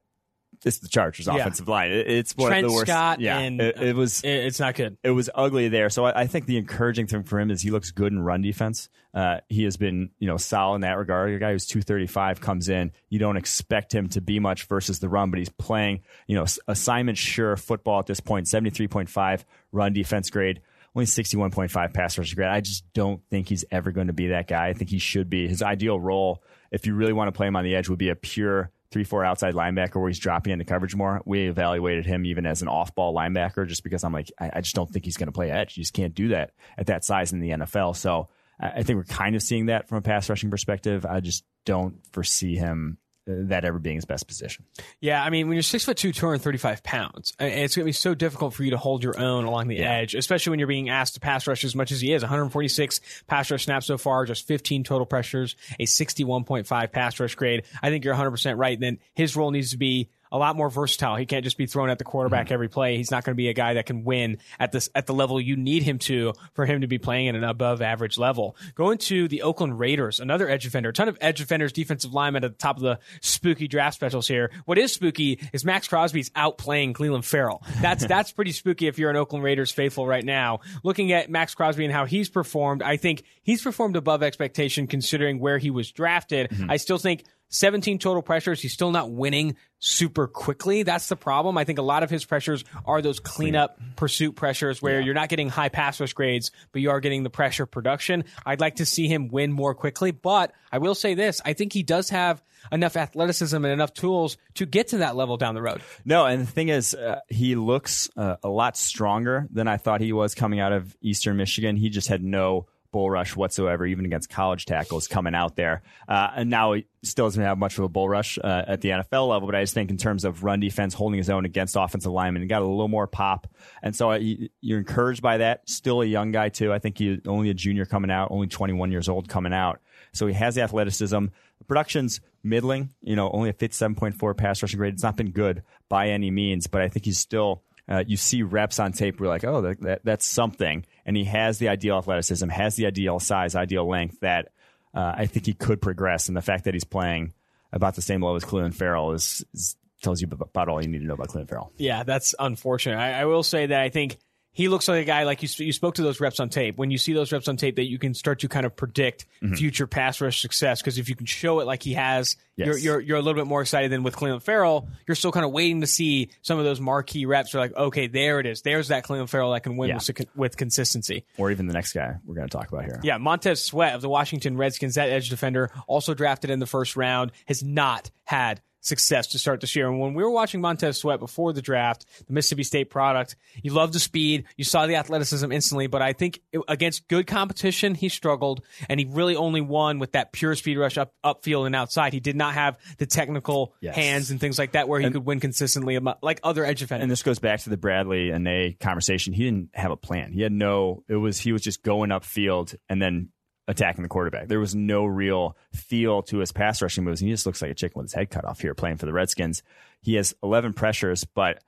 it's the Chargers Yeah. offensive line. It- it's one Trent of the worst. Scott yeah, and it, it was it- it's not good. it was ugly there. So I, I think the encouraging thing for him is he looks good in run defense. Uh, he has been, you know, solid in that regard. A guy who's 235 comes in. You don't expect him to be much versus the run, but he's playing, you know, assignment sure football at this point. 73.5 run defense grade. Only 61.5 pass rush grade. I just don't think he's ever going to be that guy. I think he should be. His ideal role, if you really want to play him on the edge, would be a pure three four outside linebacker where he's dropping into coverage more. We evaluated him even as an off ball linebacker just because I'm like I, I just don't think he's going to play edge. You just can't do that at that size in the NFL. So I, I think we're kind of seeing that from a pass rushing perspective. I just don't foresee him that ever being his best position. Yeah, I mean, when you're six foot two, two hundred thirty five pounds, it's going to be so difficult for you to hold your own along the Yeah. edge, especially when you're being asked to pass rush as much as he is. 146 pass rush snaps so far, just 15 total pressures, a 61.5 pass rush grade. I think you're 100 percent right. Then his role needs to be a lot more versatile. He can't just be thrown at the quarterback mm-hmm. every play. He's not going to be a guy that can win at this at the level you need him to for him to be playing at an above average level. Going to the Oakland Raiders, another edge defender, a ton of edge defenders, defensive linemen at the top of the spooky draft specials here. What is spooky is Maxx Crosby's outplaying Clelin Ferrell. That's that's pretty spooky if you're an Oakland Raiders faithful right now. Looking at Maxx Crosby and how he's performed, I think he's performed above expectation considering where he was drafted. Mm-hmm. I still think 17 total pressures. He's still not winning super quickly. That's the problem. I think a lot of his pressures are those cleanup pursuit pressures where you're not getting high pass rush grades, but you are getting the pressure production. I'd like to see him win more quickly, but I will say this. I think he does have enough athleticism and enough tools to get to that level down the road. No, and the thing is, uh, he looks uh, a lot stronger than I thought he was coming out of Eastern Michigan. He just had no bull rush whatsoever, even against college tackles coming out there. Uh, and now he still doesn't have much of a bull rush uh, at the NFL level, but I just think in terms of run defense, holding his own against offensive linemen, he got a little more pop. And so uh, you're encouraged by that. Still a young guy, too. I think he's only a junior coming out, only 21 years old coming out. So he has the athleticism. The production's middling, you know, only a 57.4 pass rushing grade. It's not been good by any means, but I think he's still. Uh, you see reps on tape, we're like, oh, that, that, that's something. And he has the ideal athleticism, has the ideal size, ideal length that uh, I think he could progress. And the fact that he's playing about the same level as Clelin Ferrell is, is tells you about all you need to know about Clelin Ferrell. Yeah, that's unfortunate. I, I will say that I think he looks like a guy like you, you spoke to those reps on tape. When you see those reps on tape, that you can start to kind of predict mm-hmm. future pass rush success because if you can show it like he has, yes. you're, you're you're a little bit more excited than with Clelin Ferrell. You're still kind of waiting to see some of those marquee reps. You're like, okay, there it is. There's that Clelin Ferrell that can win yeah. with, with consistency. Or even the next guy we're going to talk about here. Yeah, Montez Sweat of the Washington Redskins, that edge defender, also drafted in the first round, has not had success to start this year. And when we were watching Montez Sweat before the draft, the Mississippi State product, you loved the speed, you saw the athleticism instantly, but I think it, against good competition, he struggled, and he really only won with that pure speed rush up upfield and outside. He did not have the technical yes. hands and things like that where he and, could win consistently like other edge defenders. And this goes back to the Bradlee and Anae conversation. He didn't have a plan. He had no. It was he was just going upfield and then attacking the quarterback. There was no real feel to his pass rushing moves. He just looks like a chicken with his head cut off here playing for the Redskins. He has 11 pressures, but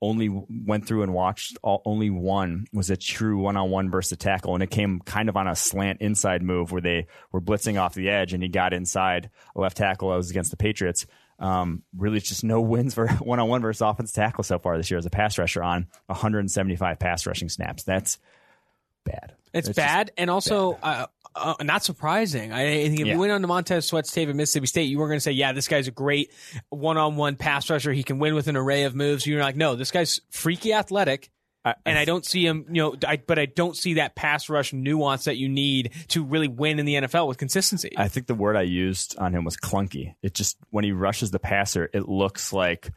only went through and watched all, only one was a true one-on-one versus a tackle and it came kind of on a slant inside move where they were blitzing off the edge and he got inside a left tackle that was against the Patriots. Um, really just no wins for one-on-one versus offense tackle so far this year as a pass rusher on 175 pass rushing snaps. That's bad. It's, it's bad, and also uh, uh, not surprising. I think if yeah. you went on to Montez Sweat's tape at Mississippi State, you were going to say, "Yeah, this guy's a great one-on-one pass rusher. He can win with an array of moves." You're like, "No, this guy's freaky athletic." I, and I don't see him, you know, I, but I don't see that pass rush nuance that you need to really win in the NFL with consistency. I think the word I used on him was clunky. It just when he rushes the passer, it looks like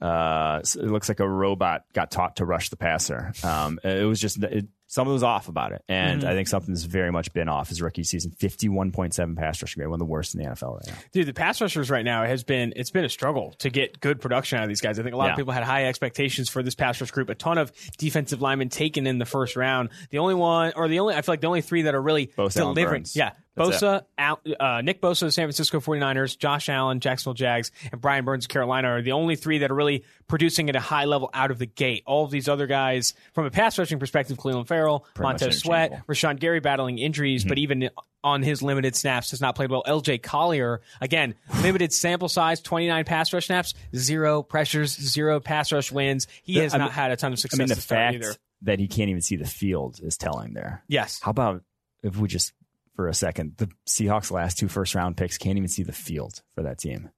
uh, it looks like a robot got taught to rush the passer. Um, it was just it, something was off about it. And mm-hmm. I think something's very much been off his rookie season. 51.7 pass rushing grade, one of the worst in the NFL right now. Dude, the pass rushers right now has been, it's been a struggle to get good production out of these guys. I think a lot yeah. of people had high expectations for this pass rush group. A ton of defensive linemen taken in the first round. The only one, or the only, I feel like the only three that are really Both delivering. Yeah. Bosa, Al, uh, Nick Bosa of the San Francisco 49ers, Josh Allen, Jacksonville Jags, and Brian Burns of Carolina are the only three that are really producing at a high level out of the gate. All of these other guys, from a pass rushing perspective, Clelin Ferrell, Pretty Montez Sweat, Rashan Gary battling injuries, mm-hmm. but even on his limited snaps has not played well. LJ Collier, again, limited sample size, 29 pass rush snaps, zero pressures, zero pass rush wins. He has I not had a ton of success. I mean, the fact either. that he can't even see the field is telling there. Yes. How about if we just for a second. The Seahawks' last two first round picks can't even see the field for that team.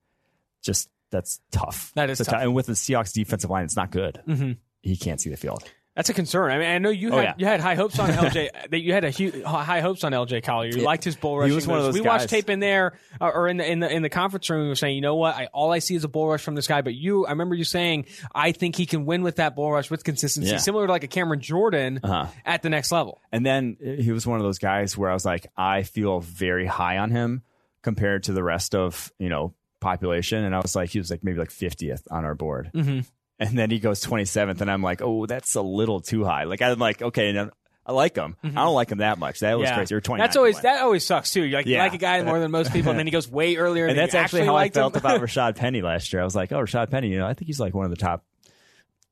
Just that's tough. That is tough. And with the Seahawks defensive line, it's not good. Mm-hmm. He can't see the field. That's a concern. I mean, I know you oh, had yeah. you had high hopes on LJ. that you had a huge, high hopes on LJ Collier. You it, liked his bull rush. He was one of those we guys. watched tape in there uh, or in the in the in the conference room. We were saying, you know what? I, all I see is a bull rush from this guy. But you, I remember you saying, I think he can win with that bull rush with consistency, yeah. similar to like a Cameron Jordan uh-huh. at the next level. And then he was one of those guys where I was like, I feel very high on him compared to the rest of you know population. And I was like, he was like maybe like 50th on our board. Mm-hmm and then he goes 27th, and I'm like, oh, that's a little too high. Like I'm like, okay, I like him. Mm-hmm. I don't like him that much. That was yeah. crazy. You're 29. That's always that always sucks too. You like, yeah. like a guy more than most people, and then he goes way earlier. and that's actually how I felt about Rashad Penny last year. I was like, oh, Rashad Penny. You know, I think he's like one of the top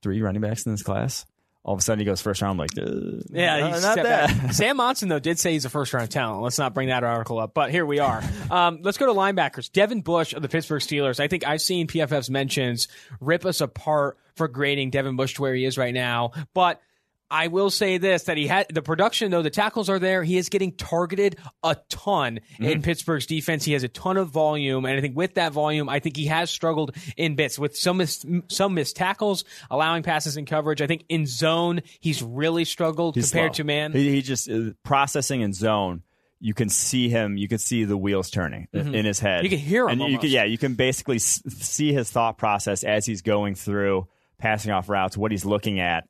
three running backs in this class. All of a sudden, he goes first round. I'm like, uh, yeah, no, not that. Sam Monson though did say he's a first round talent. Let's not bring that article up, but here we are. Um, let's go to linebackers. Devin Bush of the Pittsburgh Steelers. I think I've seen PFF's mentions rip us apart for grading Devin Bush to where he is right now. But I will say this that he had the production though the tackles are there. He is getting targeted a ton Mm-hmm. in Pittsburgh's defense. He has a ton of volume, and I think with that volume, I think he has struggled in bits with some missed, some missed tackles, allowing passes in coverage. I think in zone he's really struggled He's compared slow. to man. He, he just uh, processing in zone. You can see him. You can see the wheels turning in his head. Mm-hmm. You can hear 'em And you can, yeah, you can basically see his thought process as he's going through passing off routes, what he's looking at,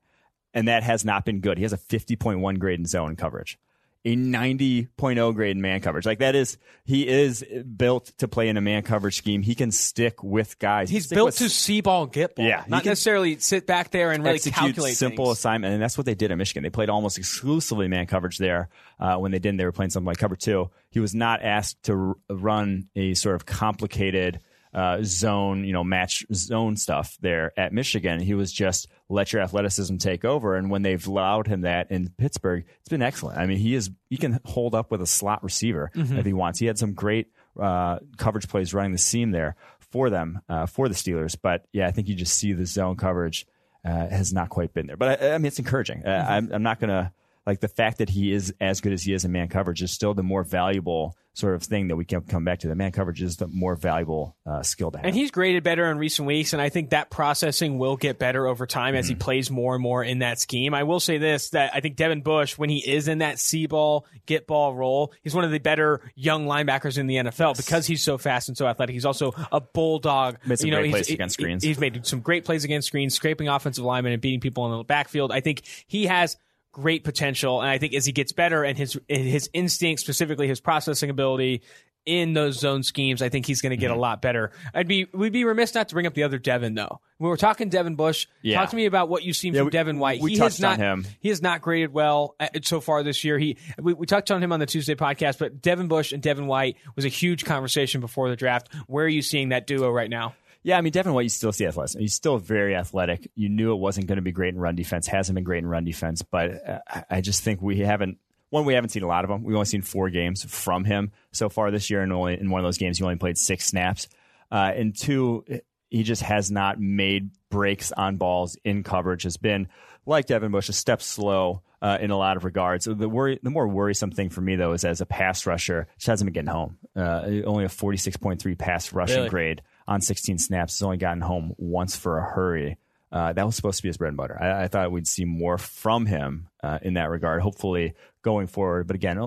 and that has not been good. He has a 50.1 grade in zone coverage, a 90.0 grade in man coverage. Like that is he is built to play in a man coverage scheme. He can stick with guys. He's built with to see ball, get ball, Yeah, not necessarily sit back there and really calculate simple things. assignment, and that's what they did at Michigan. They played almost exclusively man coverage there. Uh, when they didn't, they were playing something like cover two. He was not asked to r- run a sort of complicated uh, zone, you know, match zone stuff there at Michigan. He was just let your athleticism take over, and when they've allowed him that in Pittsburgh, it's been excellent. I mean, he is he can hold up with a slot receiver Mm-hmm. if he wants. He had some great uh, coverage plays running the seam there for them uh, for the Steelers, but yeah, I think you just see the zone coverage uh, has not quite been there. But I, I mean, it's encouraging. Uh, Mm-hmm. I'm, I'm not going to like the fact that he is as good as he is in man coverage is still the more valuable sort of thing that we can come back to. The man coverage is the more valuable uh, skill to have. And he's graded better in recent weeks, and I think that processing will get better over time as he Mm-hmm. plays more and more in that scheme. I will say this that I think Devin Bush, when he is in that C ball, get ball role, he's one of the better young linebackers in the NFL because he's so fast and so athletic. He's also a bulldog. Made some you know, great plays against screens. He's made some great plays against screens, scraping offensive linemen and beating people in the backfield. I think he has great potential, and I think as he gets better and his his instinct, specifically his processing ability in those zone schemes, I think he's going to Mm-hmm. get a lot better. I'd be we'd be remiss not to bring up the other Devin though. When we're talking Devin Bush, Yeah. talk to me about what you've seen Yeah, from we- Devin White. we he touched has not on him. he has not graded well uh, so far this year. He we, we touched on him on the Tuesday podcast, but Devin Bush and Devin White was a huge conversation before the draft. Where are you seeing that duo right now? Yeah, I mean, Devin White, you still see athleticism. He's still very athletic. You knew it wasn't going to be great in run defense. Hasn't been great in run defense, but uh, I- just think we haven't. One, we haven't seen a lot of him. We've only seen four games from him so far this year, and only in one of those games, he only played six snaps. Uh, and two, he just has not made breaks on balls in coverage. Has been like Devin Bush, a step slow uh, in a lot of regards. The worry, the more worrisome thing for me though, is as a pass rusher, just hasn't been getting home. Uh, only a forty six point three pass rushing Really? grade on 16 snaps. He's only gotten home once for a hurry. Uh, that was supposed to be his bread and butter. I, I thought we'd see more from him uh, in that regard. Hopefully, going forward. But again,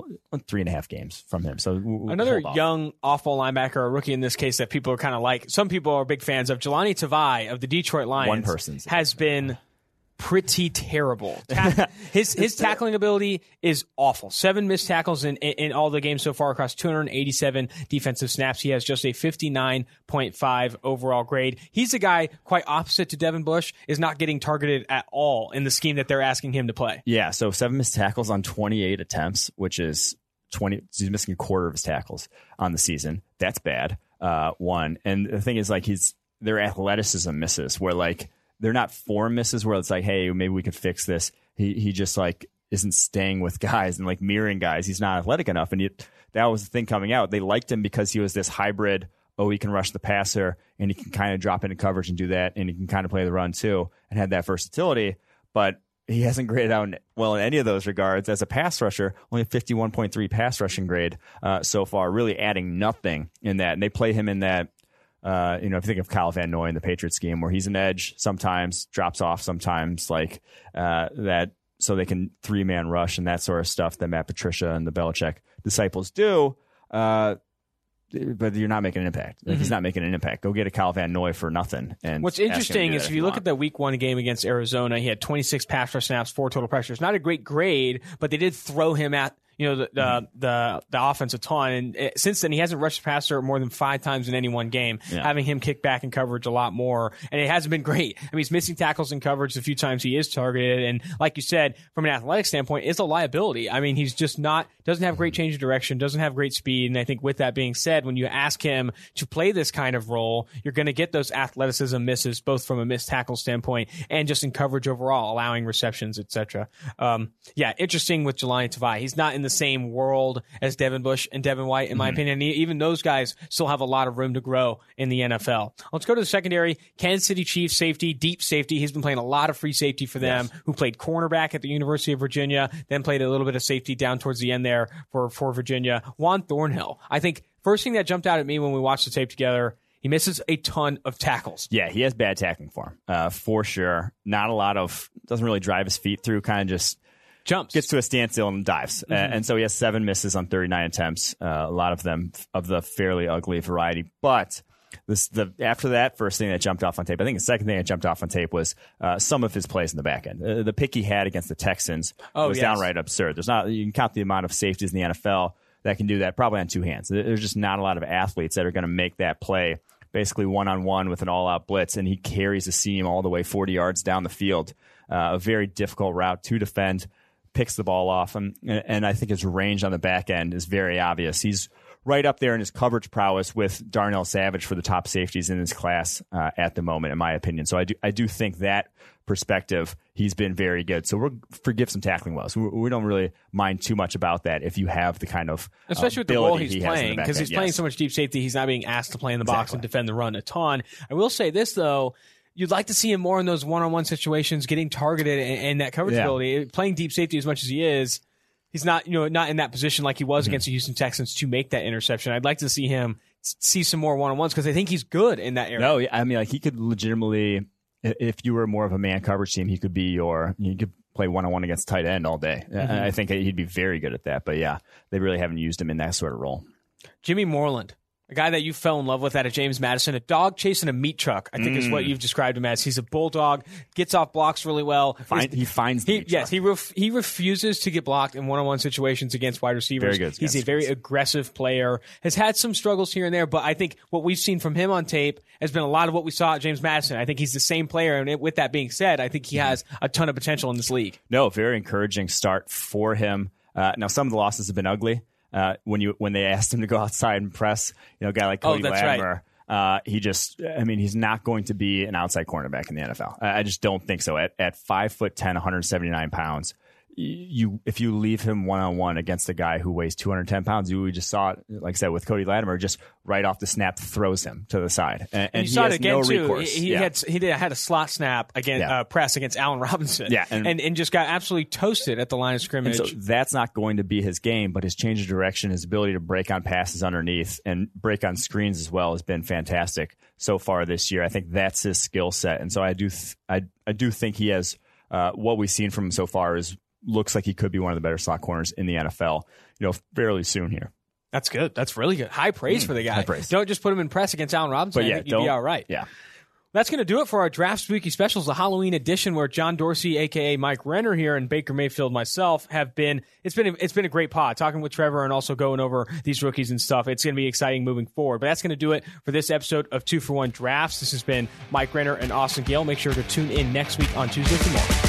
three and a half games from him. So Another young, awful linebacker, a rookie in this case that people are kind of like. Some people are big fans of. Jahlani Tavai of the Detroit Lions One person's- has been pretty terrible. Ta- his his tackling ability is awful. Seven missed tackles in, in in all the games so far across 287 defensive snaps. He has just a 59.5 overall grade. He's a guy quite opposite to Devin Bush. Is not getting targeted at all in the scheme that they're asking him to play. Yeah, so seven missed tackles on 28 attempts, which is 20. He's missing a quarter of his tackles on the season. That's bad. Uh, one, and the thing is, like, he's their athleticism misses, where like they're not form misses, where it's like, hey, maybe we could fix this. He he just like isn't staying with guys and like mirroring guys. He's not athletic enough, and that was the thing coming out. They liked him because he was this hybrid. Oh, he can rush the passer and he can kind of drop into coverage and do that, and he can kind of play the run too, and had that versatility. But he hasn't graded out well in any of those regards as a pass rusher. Only a 51.3 pass rushing grade uh, so far, really adding nothing in that. And they play him in that, uh, you know, if you think of Kyle Van Noy in the Patriots game, where he's an edge sometimes, drops off sometimes, like uh, that, so they can three man rush and that sort of stuff that Matt Patricia and the Belichick disciples do. Uh, but you're not making an impact. Like, He's not making an impact. Go get a Kyle Van Noy for nothing. And What's ask him to interesting is if you look want. at the week one game against Arizona, he had 26 pass rush snaps, four total pressures. Not a great grade, but they did throw him at you know the the Mm-hmm. the, the offense a ton. And uh, since then, he hasn't rushed passer more than five times in any one game, Yeah. having him kick back in coverage a lot more. And it hasn't been great. I mean, he's missing tackles in coverage a few times he is targeted. And like you said, from an athletic standpoint, it's a liability. I mean, he's just not doesn't have great change of direction, doesn't have great speed. And I think with that being said, when you ask him to play this kind of role, you're going to get those athleticism misses, both from a missed tackle standpoint and just in coverage overall, allowing receptions, etc. Um, yeah, interesting with Jahlani Tavai. He's not in the same world as Devin Bush and Devin White, in my opinion. Even those guys still have a lot of room to grow in the NFL. Let's go to the secondary. Kansas City Chiefs safety, deep safety. He's been playing a lot of free safety for them, yes. who played cornerback at the University of Virginia, then played a little bit of safety down towards the end there for, for Virginia. Juan Thornhill. I think first thing that jumped out at me when we watched the tape together, he misses a ton of tackles. Yeah, he has bad tackling form, uh, for sure. Not a lot of, doesn't really drive his feet through, kind of just jumps, gets to a standstill and dives. Mm-hmm. Uh, and so he has seven misses on 39 attempts, uh, a lot of them of the fairly ugly variety. But this the after that first thing that jumped off on tape. I think the second thing that jumped off on tape was uh, some of his plays in the back end. Uh, the pick he had against the Texans oh, was yes. downright absurd. There's not you can count the amount of safeties in the NFL that can do that probably on two hands. There's just not a lot of athletes that are going to make that play basically one on one with an all out blitz, and he carries a seam all the way 40 yards down the field. Uh, a very difficult route to defend. Picks the ball off, and, and I think his range on the back end is very obvious. He's right up there in his coverage prowess with Darnell Savage for the top safeties in his class uh, at the moment, in my opinion. So I do I do think that perspective he's been very good. So we'll forgive some tackling woes. We, we don't really mind too much about that if you have the kind of uh, especially uh, with the role he's he playing because he's playing so much deep safety. He's not being asked to play in the box and defend the run a ton. I will say this though you'd like to see him more in those one-on-one situations, getting targeted and, and that coverage yeah. ability. Playing deep safety as much as he is, he's not you know not in that position like he was mm-hmm. against the Houston Texans to make that interception. I'd like to see him see some more one on ones because I think he's good in that area. No, I mean like he could legitimately, if you were more of a man coverage team, he could be your you could play one on one against tight end all day. Mm-hmm. I think he'd be very good at that. But yeah, they really haven't used him in that sort of role. Jimmy Moreland a guy that you fell in love with out of James Madison, a dog chasing a meat truck. I think mm. is what mm. you've described him as. He's a bulldog, gets off blocks really well. Find, he finds he, yes, he ref, he refuses to get blocked in one on one situations against wide receivers. Very good. He's a very aggressive player. Has had some struggles here and there, but I think what we've seen from him on tape has been a lot of what we saw at James Madison. I think he's the same player, and it, with that being said, I think he has a ton of potential in this league. No, very encouraging start for him. Uh, now, some of the losses have been ugly uh, when you when they asked him to go outside and press, you know, a guy like oh, Cody oh, Latimer. Right. Uh, he just, I mean, he's not going to be an outside cornerback in the NFL. I, I just don't think so. At, at five foot 10, 179 pounds, you if you leave him one on one against a guy who weighs 210 pounds, you we just saw it, like I said, with Cody Latimer, just right off the snap throws him to the side, and, and, you saw it again no too. Recourse. He, he yeah. had he did, had a slot snap against yeah. uh, press against Allen Robinson, yeah, and, and, and just got absolutely toasted at the line of scrimmage. so that's not going to be his game, but his change of direction, his ability to break on passes underneath and break on screens as well has been fantastic so far this year. I think that's his skill set, and so I do th- I I do think he has. Uh, what we've seen from him so far is looks like he could be one of the better slot corners in the NFL, you know, fairly soon here. That's good. That's really good. High praise mm, for the guy. Don't just put him in press against Allen Robinson. But yeah, I think you'd be all right. Yeah. That's going to do it for our Draft Spooky Specials, the Halloween edition, where John Dorsey, aka Mike Renner, here and Baker Mayfield, myself, have been. It's been a, it's been a great pod talking with Trevor and also going over these rookies and stuff. It's going to be exciting moving forward. But that's going to do it for this episode of Two for One Drafts. This has been Mike Renner and Austin Gayle. Make sure to tune in next week on Tuesday for more.